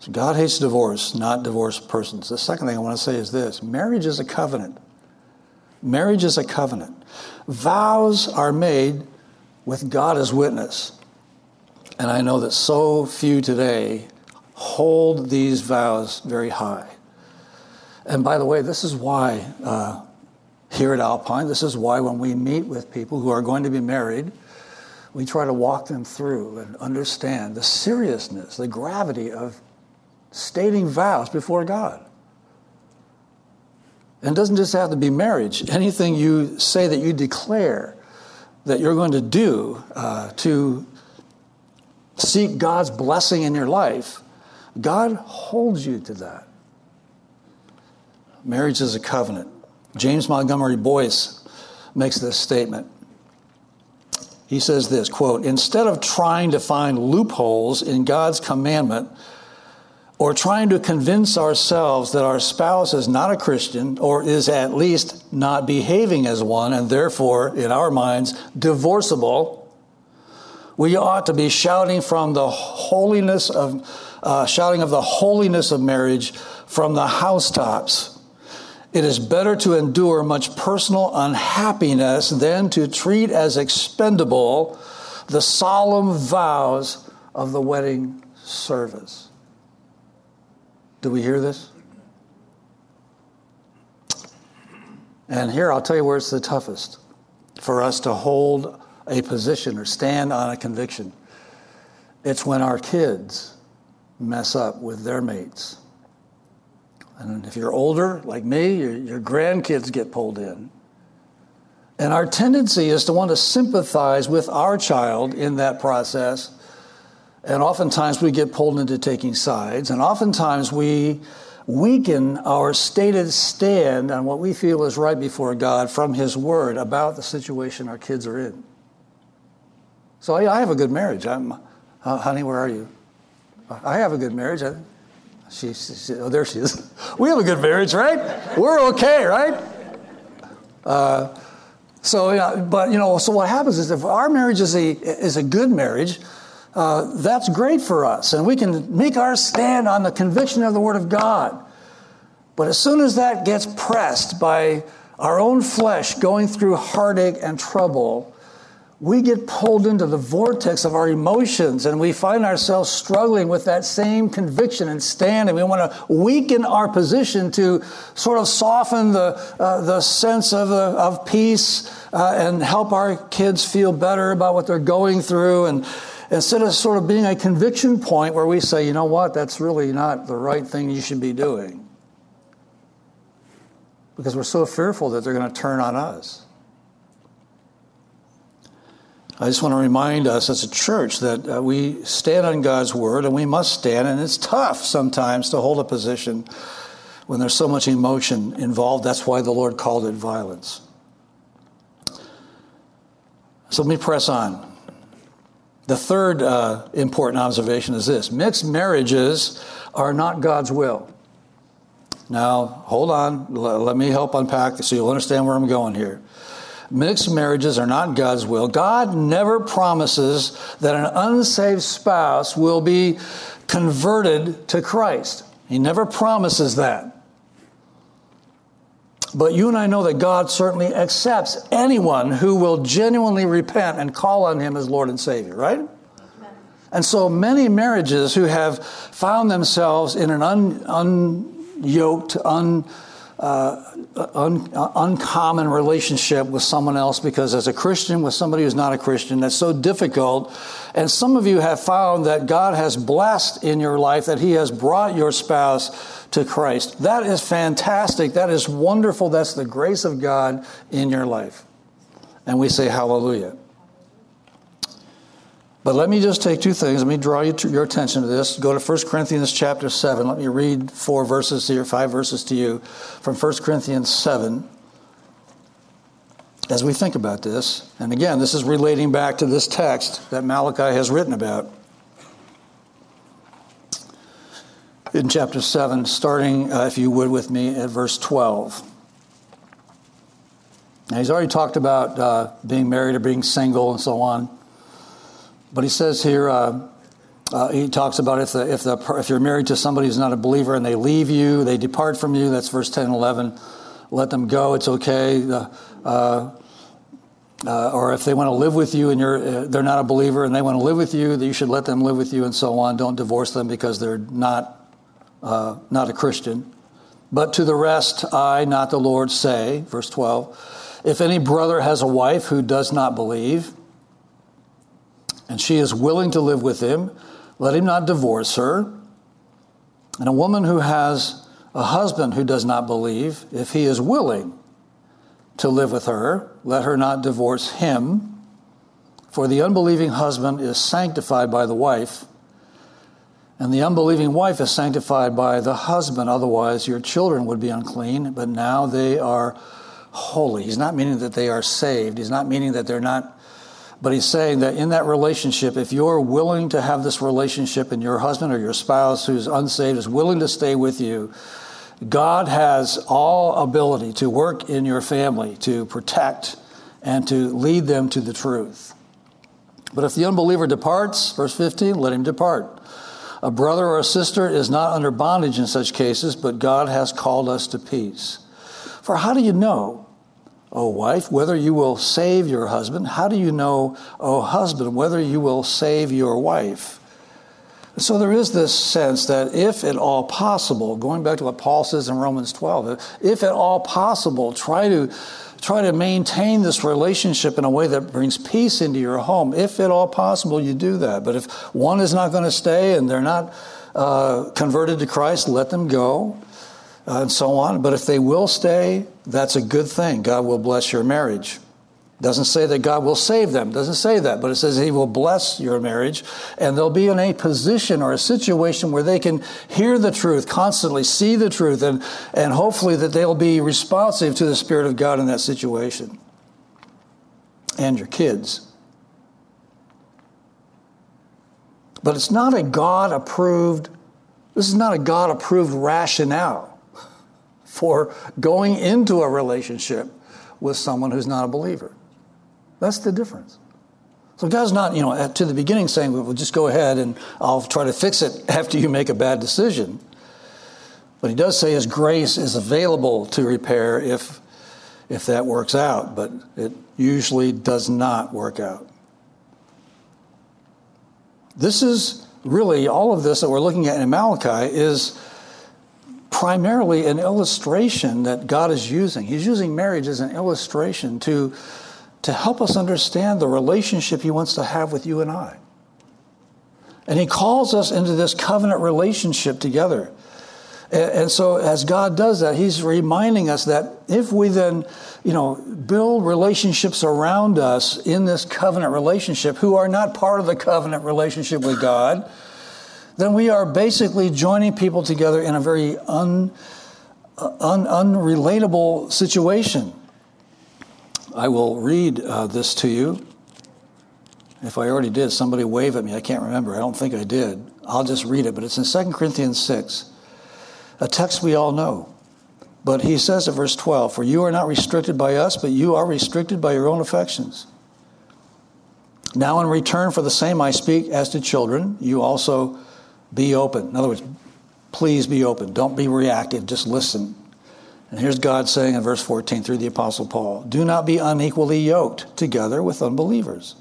So God hates divorce, not divorced persons. The second thing I want to say is this marriage is a covenant. Marriage is a covenant. Vows are made with God as witness. And I know that so few today hold these vows very high. And by the way, this is why uh, here at Alpine, this is why when we meet with people who are going to be married, we try to walk them through and understand the seriousness, the gravity of stating vows before God. And it doesn't just have to be marriage. Anything you say that you declare that you're going to do uh, to seek God's blessing in your life, God holds you to that. Marriage is a covenant. James Montgomery Boice makes this statement. He says this quote, instead of trying to find loopholes in God's commandment, or trying to convince ourselves that our spouse is not a Christian or is at least not behaving as one and therefore, in our minds, divorceable, we ought to be shouting from the holiness of, uh, shouting of the holiness of marriage from the housetops. It is better to endure much personal unhappiness than to treat as expendable the solemn vows of the wedding service. Do we hear this? And here I'll tell you where it's the toughest for us to hold a position or stand on a conviction. It's when our kids mess up with their mates. And if you're older, like me, your, your grandkids get pulled in. And our tendency is to want to sympathize with our child in that process and oftentimes we get pulled into taking sides, and oftentimes we weaken our stated stand on what we feel is right before God from His Word about the situation our kids are in. So I, have a good marriage. I'm, uh, honey, where are you? I have a good marriage. I, she, she, she, oh, there she is. We have a good marriage, right? We're okay, right? Uh, so, yeah, but you know, so what happens is if our marriage is a is a good marriage, uh, that's great for us. And we can make our stand on the conviction of the Word of God. But as soon as that gets pressed by our own flesh going through heartache and trouble, we get pulled into the vortex of our emotions and we find ourselves struggling with that same conviction and stand. And we want to weaken our position to sort of soften the, uh, the sense of, uh, of peace uh, and help our kids feel better about what they're going through. And, instead of sort of being a conviction point where we say, you know what, that's really not the right thing you should be doing. Because we're so fearful that they're going to turn on us. I just want to remind us as a church that uh, we stand on God's word and we must stand, and it's tough sometimes to hold a position when there's so much emotion involved. That's why the Lord called it violence. So let me press on. The third uh, important observation is this mixed marriages are not God's will. Now, hold on. Let me help unpack this so you'll understand where I'm going here. Mixed marriages are not God's will. God never promises that an unsaved spouse will be converted to Christ. He never promises that. But you and I know that God certainly accepts anyone who will genuinely repent and call on Him as Lord and Savior, right? And so many marriages who have found themselves in an un, unyoked, un, uh, un, uncommon relationship with someone else because as a Christian with somebody who's not a Christian, that's so difficult. And some of you have found that God has blessed in your life, that He has brought your spouse to Christ. That is fantastic. That is wonderful. That's the grace of God in your life. And we say hallelujah. But let me just take two things. Let me draw you your attention to this. Go to 1 Corinthians chapter 7. Let me read four verses here, five verses to you from 1 Corinthians 7 as we think about this. And again, this is relating back to this text that Malachi has written about. In chapter 7, starting, uh, if you would, with me at verse 12. Now, he's already talked about uh, being married or being single and so on. But he says here, uh, uh, he talks about if, the, if, the, if you're married to somebody who's not a believer and they leave you, they depart from you, that's verse 10 and 11. Let them go, it's okay. Uh, uh, or if they want to live with you and you're, uh, they're not a believer and they want to live with you, you should let them live with you and so on. Don't divorce them because they're not, uh, not a Christian. But to the rest, I, not the Lord, say, verse 12, if any brother has a wife who does not believe, and she is willing to live with him, let him not divorce her. And a woman who has a husband who does not believe, if he is willing to live with her, let her not divorce him. For the unbelieving husband is sanctified by the wife, and the unbelieving wife is sanctified by the husband. Otherwise, your children would be unclean, but now they are holy. He's not meaning that they are saved. He's not meaning that they're not but he's saying that in that relationship, if you're willing to have this relationship and your husband or your spouse who's unsaved is willing to stay with you, God has all ability to work in your family to protect and to lead them to the truth. But if the unbeliever departs, verse 15, let him depart. A brother or a sister is not under bondage in such cases, but God has called us to peace. For how do you know O wife, whether you will save your husband. How do you know, O husband, whether you will save your wife? So there is this sense that if at all possible, going back to what Paul says in Romans 12, if at all possible, try to try to maintain this relationship in a way that brings peace into your home. If at all possible, you do that. But if one is not going to stay and they're not uh, converted to Christ, let them go Uh, and so on. But if they will stay, that's a good thing. God will bless your marriage. Doesn't say that God will save them. Doesn't say that, but it says He will bless your marriage, and they'll be in a position or a situation where they can hear the truth constantly, see the truth, and and hopefully that they'll be responsive to the Spirit of God in that situation. And your kids. But it's not a God approved. This is not a God approved rationale for going into a relationship with someone who's not a believer. That's the difference. So God's not, you know, to the beginning saying, well, just go ahead and I'll try to fix it after you make a bad decision. But he does say his grace is available to repair if, if that works out, but it usually does not work out. This is really all of this that we're looking at in Malachi is primarily an illustration that God is using. He's using marriage as an illustration to, to help us understand the relationship He wants to have with you and I. And He calls us into this covenant relationship together. And so, as God does that, He's reminding us that if we then, you know, build relationships around us in this covenant relationship who are not part of the covenant relationship with God, then we are basically joining people together in a very un, un, unrelatable situation. I will read uh, this to you. If I already did, somebody wave at me. I can't remember. I don't think I did. I'll just read it, but it's in 2 Corinthians 6 a text we all know. But he says in verse 12, For you are not restricted by us, but you are restricted by your own affections. Now, in return for the same, I speak as to children, you also be open. In other words, please be open. Don't be reactive, just listen. And here's God saying in verse 14 through the Apostle Paul Do not be unequally yoked together with unbelievers.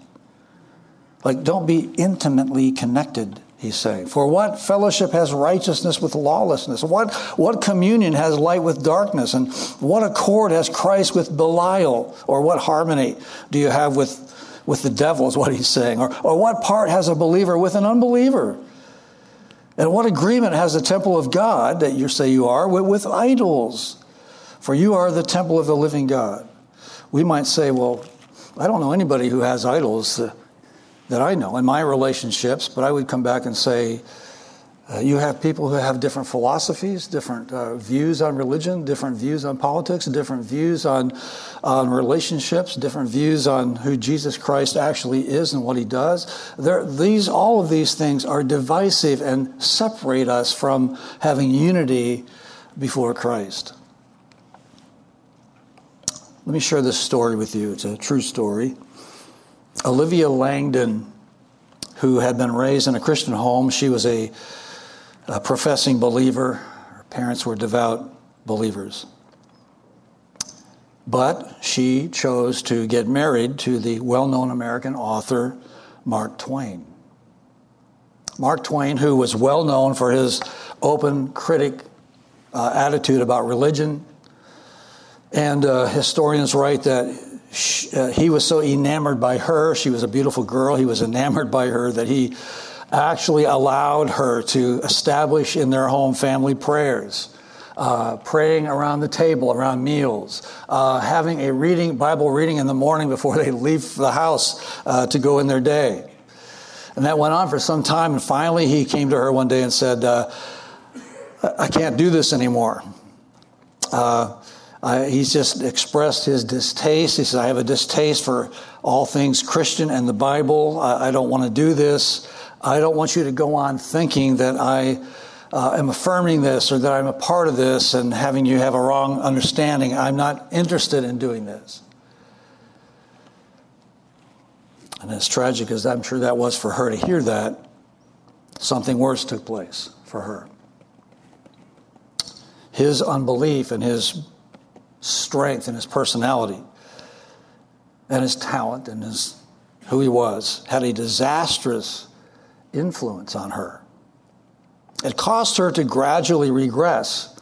Like, don't be intimately connected he's saying. For what fellowship has righteousness with lawlessness? What, what communion has light with darkness? And what accord has Christ with Belial? Or what harmony do you have with, with the devil, is what he's saying? Or, or what part has a believer with an unbeliever? And what agreement has the temple of God, that you say you are, with, with idols? For you are the temple of the living God. We might say, well, I don't know anybody who has idols that I know in my relationships, but I would come back and say, uh, you have people who have different philosophies, different uh, views on religion, different views on politics, different views on, on relationships, different views on who Jesus Christ actually is and what he does. There, these, all of these things are divisive and separate us from having unity before Christ. Let me share this story with you. It's a true story. Olivia Langdon, who had been raised in a Christian home, she was a, a professing believer. Her parents were devout believers. But she chose to get married to the well known American author Mark Twain. Mark Twain, who was well known for his open critic uh, attitude about religion, and uh, historians write that she, uh, he was so enamored by her. She was a beautiful girl. He was enamored by her that he actually allowed her to establish in their home family prayers. Uh, praying around the table around meals, uh, having a reading Bible reading in the morning before they leave the house uh, to go in their day, and that went on for some time. And finally, he came to her one day and said, uh, "I can't do this anymore." Uh, he's just expressed his distaste. He says, I have a distaste for all things Christian and the Bible. I, I don't want to do this. I don't want you to go on thinking that I uh, am affirming this or that I'm a part of this and having you have a wrong understanding. I'm not interested in doing this. And as tragic as I'm sure that was for her to hear that, something worse took place for her. His unbelief and his strength and his personality and his talent and his who he was had a disastrous influence on her. It caused her to gradually regress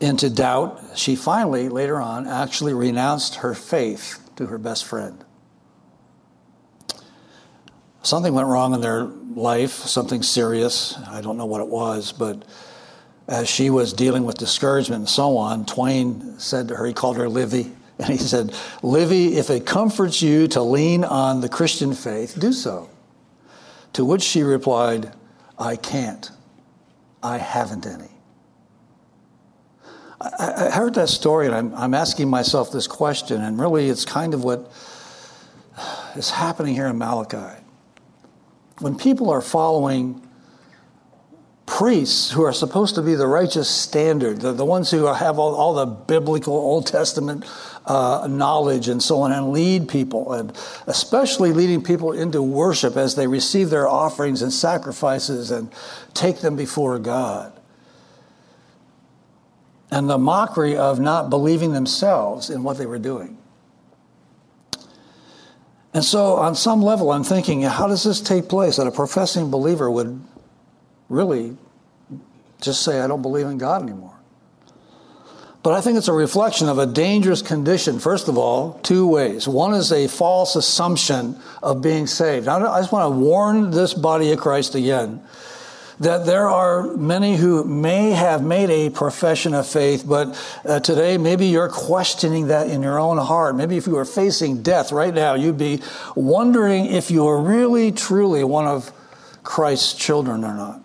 into doubt. She finally, later on, actually renounced her faith to her best friend. Something went wrong in their life, something serious. I don't know what it was, but as she was dealing with discouragement and so on, Twain said to her, he called her Livy, and he said, Livy, if it comforts you to lean on the Christian faith, do so. To which she replied, I can't. I haven't any. I, I heard that story and I'm, I'm asking myself this question, and really it's kind of what is happening here in Malachi. When people are following priests who are supposed to be the righteous standard, the, the ones who have all, all the biblical Old Testament uh, knowledge and so on, and lead people, and especially leading people into worship as they receive their offerings and sacrifices and take them before God. And the mockery of not believing themselves in what they were doing. And so, on some level, I'm thinking, how does this take place that a professing believer would really just say, I don't believe in God anymore. But I think it's a reflection of a dangerous condition, first of all, two ways. One is a false assumption of being saved. I just want to warn this body of Christ again that there are many who may have made a profession of faith, but uh, today maybe you're questioning that in your own heart. Maybe if you were facing death right now, you'd be wondering if you're really, truly one of Christ's children or not.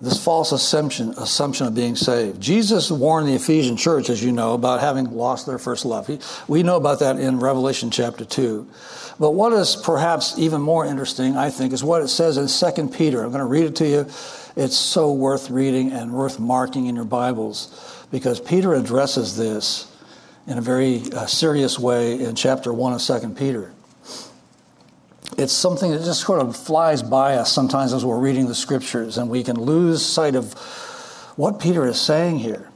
This false assumption, assumption of being saved. Jesus warned the Ephesian church, as you know, about having lost their first love. He, we know about that in Revelation chapter 2. But what is perhaps even more interesting, I think, is what it says in 2 Peter. I'm going to read it to you. It's so worth reading and worth marking in your Bibles because Peter addresses this in a very uh, serious way in chapter 1 of 2 Peter it's something that just sort of flies by us sometimes as we're reading the scriptures, and we can lose sight of what Peter is saying here.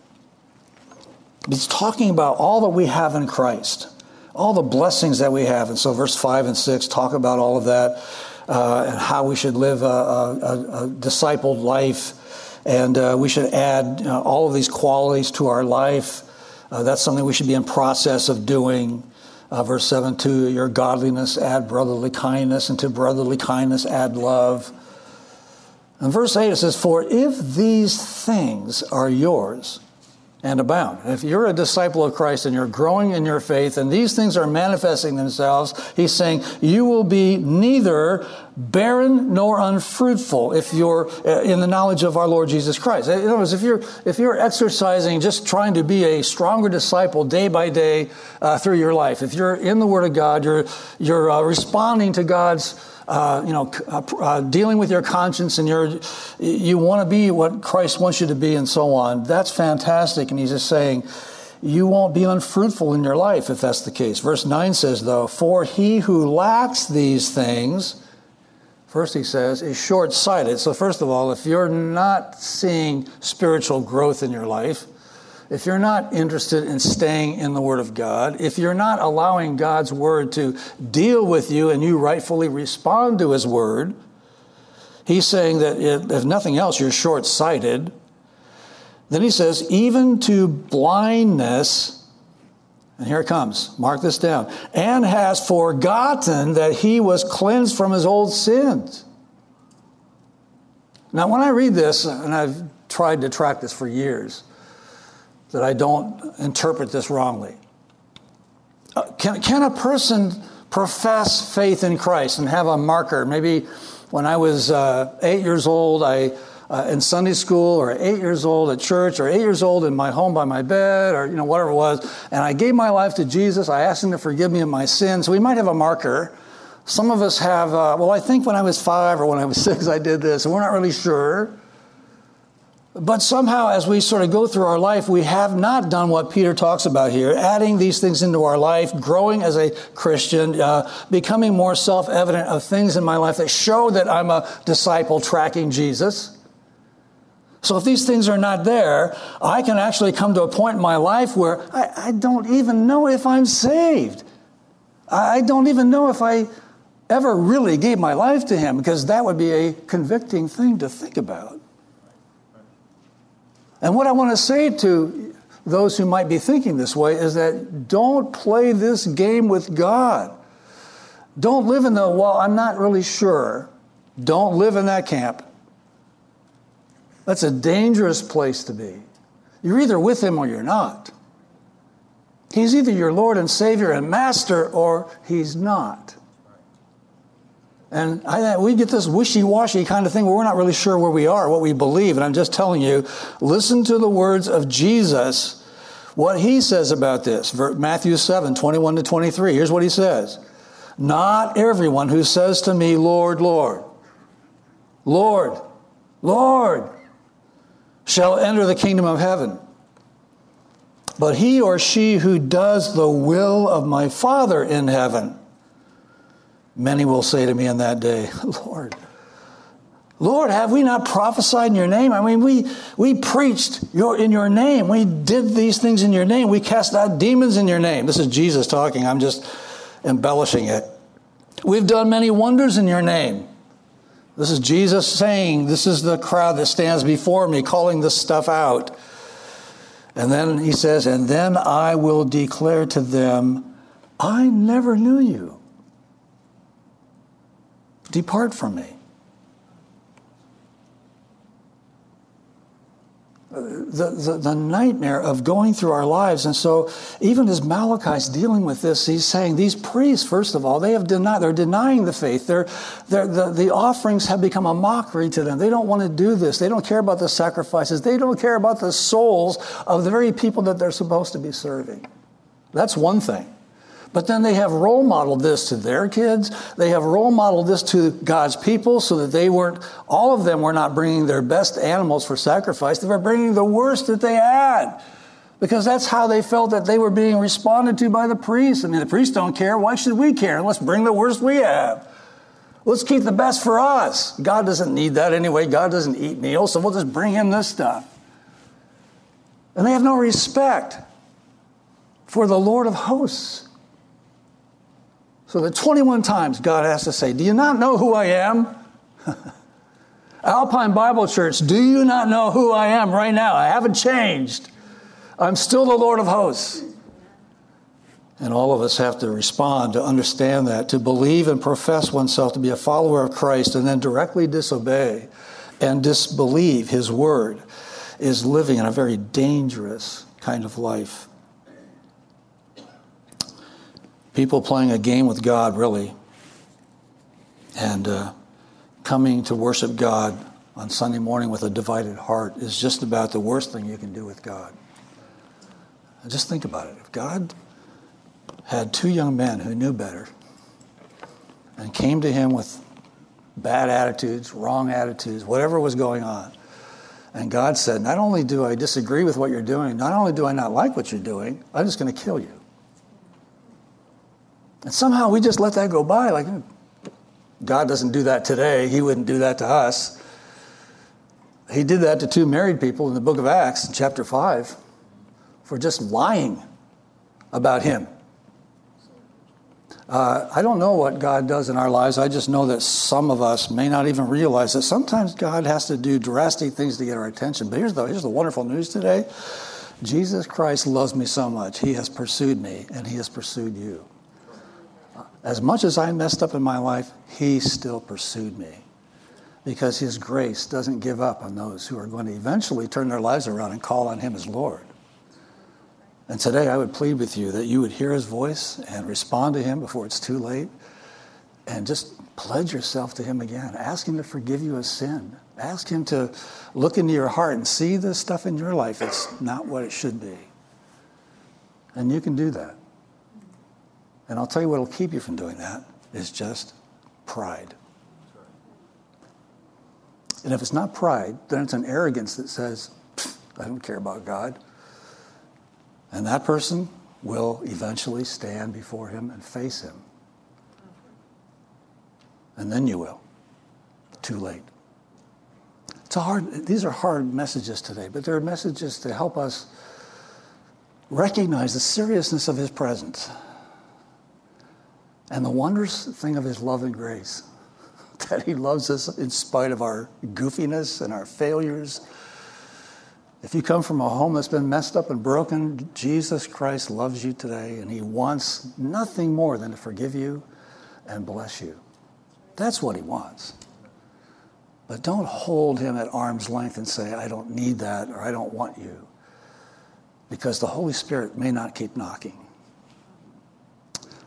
He's talking about all that we have in Christ, all the blessings that we have. And so, verse 5 and 6 talk about all of that uh, and how we should live a, a, a discipled life. And uh, we should add uh, all of these qualities to our life. Uh, that's something we should be in process of doing. Uh, verse 7 to your godliness add brotherly kindness, and to brotherly kindness add love. And verse 8 it says, For if these things are yours, and abound. If you're a disciple of Christ and you're growing in your faith and these things are manifesting themselves, he's saying you will be neither barren nor unfruitful if you're uh, in the knowledge of our Lord Jesus Christ. In other words, if you're, if you're exercising, just trying to be a stronger disciple day by day uh, through your life, if you're in the Word of God, you're, you're uh, responding to God's uh, you know, uh, uh, dealing with your conscience and you're, you want to be what Christ wants you to be and so on. That's fantastic. And he's just saying, you won't be unfruitful in your life if that's the case. Verse 9 says, though, for he who lacks these things, first he says, is short sighted. So, first of all, if you're not seeing spiritual growth in your life, if you're not interested in staying in the Word of God, if you're not allowing God's Word to deal with you and you rightfully respond to His Word, he's saying that if nothing else, you're short sighted. Then he says, even to blindness, and here it comes, mark this down, and has forgotten that he was cleansed from his old sins. Now, when I read this, and I've tried to track this for years, that I don't interpret this wrongly. Uh, can, can a person profess faith in Christ and have a marker? Maybe when I was uh, eight years old, I uh, in Sunday school, or eight years old at church, or eight years old in my home by my bed, or you know whatever it was, and I gave my life to Jesus. I asked Him to forgive me of my sins. So we might have a marker. Some of us have. Uh, well, I think when I was five or when I was six, I did this, and we're not really sure. But somehow, as we sort of go through our life, we have not done what Peter talks about here, adding these things into our life, growing as a Christian, uh, becoming more self evident of things in my life that show that I'm a disciple tracking Jesus. So if these things are not there, I can actually come to a point in my life where I, I don't even know if I'm saved. I don't even know if I ever really gave my life to Him, because that would be a convicting thing to think about. And what I want to say to those who might be thinking this way is that don't play this game with God. Don't live in the, well, I'm not really sure. Don't live in that camp. That's a dangerous place to be. You're either with Him or you're not. He's either your Lord and Savior and Master or He's not. And I, we get this wishy washy kind of thing where we're not really sure where we are, what we believe. And I'm just telling you, listen to the words of Jesus, what he says about this. Matthew 7 21 to 23. Here's what he says Not everyone who says to me, Lord, Lord, Lord, Lord, shall enter the kingdom of heaven. But he or she who does the will of my Father in heaven. Many will say to me in that day, Lord, Lord, have we not prophesied in your name? I mean, we, we preached your, in your name. We did these things in your name. We cast out demons in your name. This is Jesus talking. I'm just embellishing it. We've done many wonders in your name. This is Jesus saying, This is the crowd that stands before me, calling this stuff out. And then he says, And then I will declare to them, I never knew you. Depart from me. The, the, the, nightmare of going through our lives. And so, even as Malachi's dealing with this, he's saying these priests, first of all, they have denied, they're denying the faith. They're, they're, the, the offerings have become a mockery to them. They don't want to do this. They don't care about the sacrifices. They don't care about the souls of the very people that they're supposed to be serving. That's one thing. But then they have role modeled this to their kids. They have role modeled this to God's people so that they weren't, all of them were not bringing their best animals for sacrifice. They were bringing the worst that they had because that's how they felt that they were being responded to by the priests. I mean, the priests don't care. Why should we care? Let's bring the worst we have. Let's keep the best for us. God doesn't need that anyway. God doesn't eat meals, so we'll just bring him this stuff. And they have no respect for the Lord of hosts. So that 21 times God has to say, Do you not know who I am? Alpine Bible Church, do you not know who I am right now? I haven't changed. I'm still the Lord of hosts. And all of us have to respond to understand that, to believe and profess oneself to be a follower of Christ and then directly disobey and disbelieve his word is living in a very dangerous kind of life people playing a game with God, really, and uh, coming to worship God on Sunday morning with a divided heart is just about the worst thing you can do with God. Just think about it. If God had two young men who knew better and came to him with bad attitudes, wrong attitudes, whatever was going on, and God said, Not only do I disagree with what you're doing, not only do I not like what you're doing, I'm just going to kill you. And somehow we just let that go by. Like, God doesn't do that today. He wouldn't do that to us. He did that to two married people in the book of Acts, chapter 5, for just lying about Him. Uh, I don't know what God does in our lives. I just know that some of us may not even realize that sometimes God has to do drastic things to get our attention. But here's the, here's the wonderful news today Jesus Christ loves me so much. He has pursued me, and He has pursued you as much as I messed up in my life, he still pursued me because his grace doesn't give up on those who are going to eventually turn their lives around and call on him as Lord. And today I would plead with you that you would hear his voice and respond to him before it's too late and just pledge yourself to him again. Ask him to forgive you of sin. Ask him to look into your heart and see the stuff in your life that's not what it should be. And you can do that. And I'll tell you what will keep you from doing that is just pride. And if it's not pride, then it's an arrogance that says, I don't care about God. And that person will eventually stand before him and face him. And then you will. Too late. It's a hard, these are hard messages today, but they're messages to help us recognize the seriousness of his presence and the wondrous thing of his love and grace, that he loves us in spite of our goofiness and our failures. If you come from a home that's been messed up and broken, Jesus Christ loves you today, and he wants nothing more than to forgive you and bless you. That's what he wants. But don't hold him at arm's length and say, I don't need that or I don't want you. Because the Holy Spirit may not keep knocking.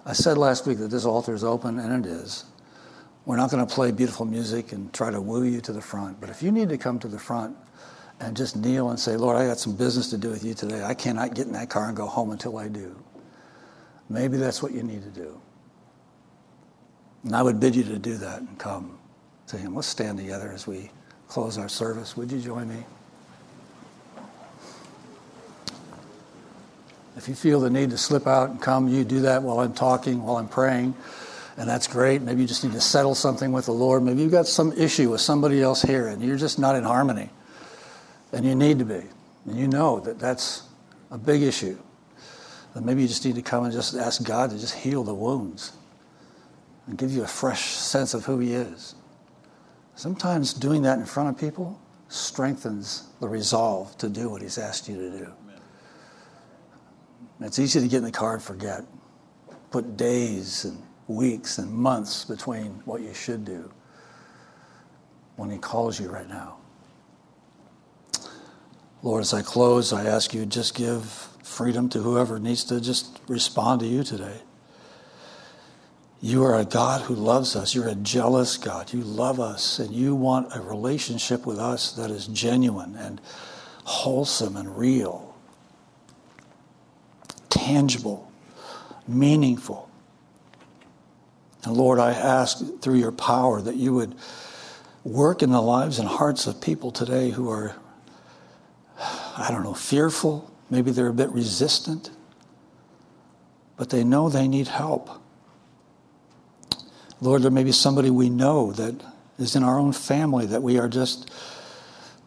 I said last week that this altar is open, and it is. We're not going to play beautiful music and try to woo you to the front. But if you need to come to the front and just kneel and say, Lord, I got some business to do with you today. I cannot get in that car and go home until I do. Maybe that's what you need to do. And I would bid you to do that and come to Him. Let's stand together as we close our service. Would you join me? If you feel the need to slip out and come, you do that while I'm talking, while I'm praying, and that's great. Maybe you just need to settle something with the Lord. Maybe you've got some issue with somebody else here and you're just not in harmony, and you need to be. And you know that that's a big issue. Then maybe you just need to come and just ask God to just heal the wounds and give you a fresh sense of who He is. Sometimes doing that in front of people strengthens the resolve to do what He's asked you to do. It's easy to get in the car and forget. Put days and weeks and months between what you should do when He calls you right now. Lord, as I close, I ask you just give freedom to whoever needs to just respond to you today. You are a God who loves us. You're a jealous God. You love us, and you want a relationship with us that is genuine and wholesome and real, tangible, meaningful. And Lord, I ask through your power that you would work in the lives and hearts of people today who are, I don't know, fearful. Maybe they're a bit resistant, but they know they need help. Lord, there may be somebody we know that is in our own family that we are just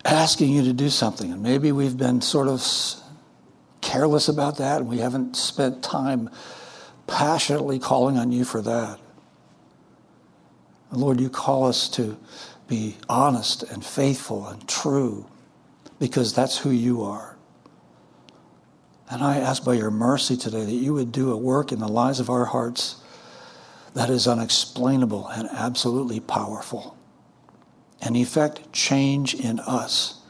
asking you to do something. And maybe we've been sort of careless about that and we haven't spent time passionately calling on you for that. Lord, you call us to be honest and faithful and true because that's who you are. And I ask by your mercy today that you would do a work in the lives of our hearts that is unexplainable and absolutely powerful. And effect change in us,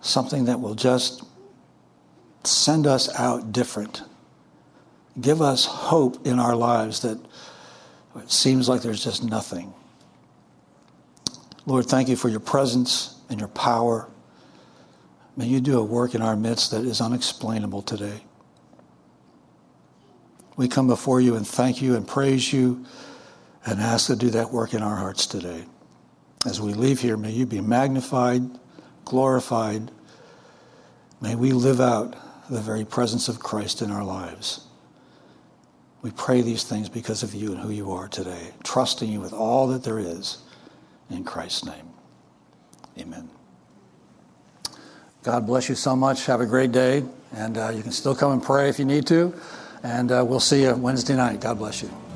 something that will just send us out different. Give us hope in our lives that it seems like there's just nothing. Lord, thank you for your presence and your power. May you do a work in our midst that is unexplainable today. We come before you and thank you and praise you and ask to do that work in our hearts today. As we leave here, may you be magnified, glorified. May we live out the very presence of Christ in our lives. We pray these things because of you and who you are today, trusting you with all that there is in Christ's name. Amen. God bless you so much. Have a great day. And uh, you can still come and pray if you need to. And uh, we'll see you Wednesday night. God bless you.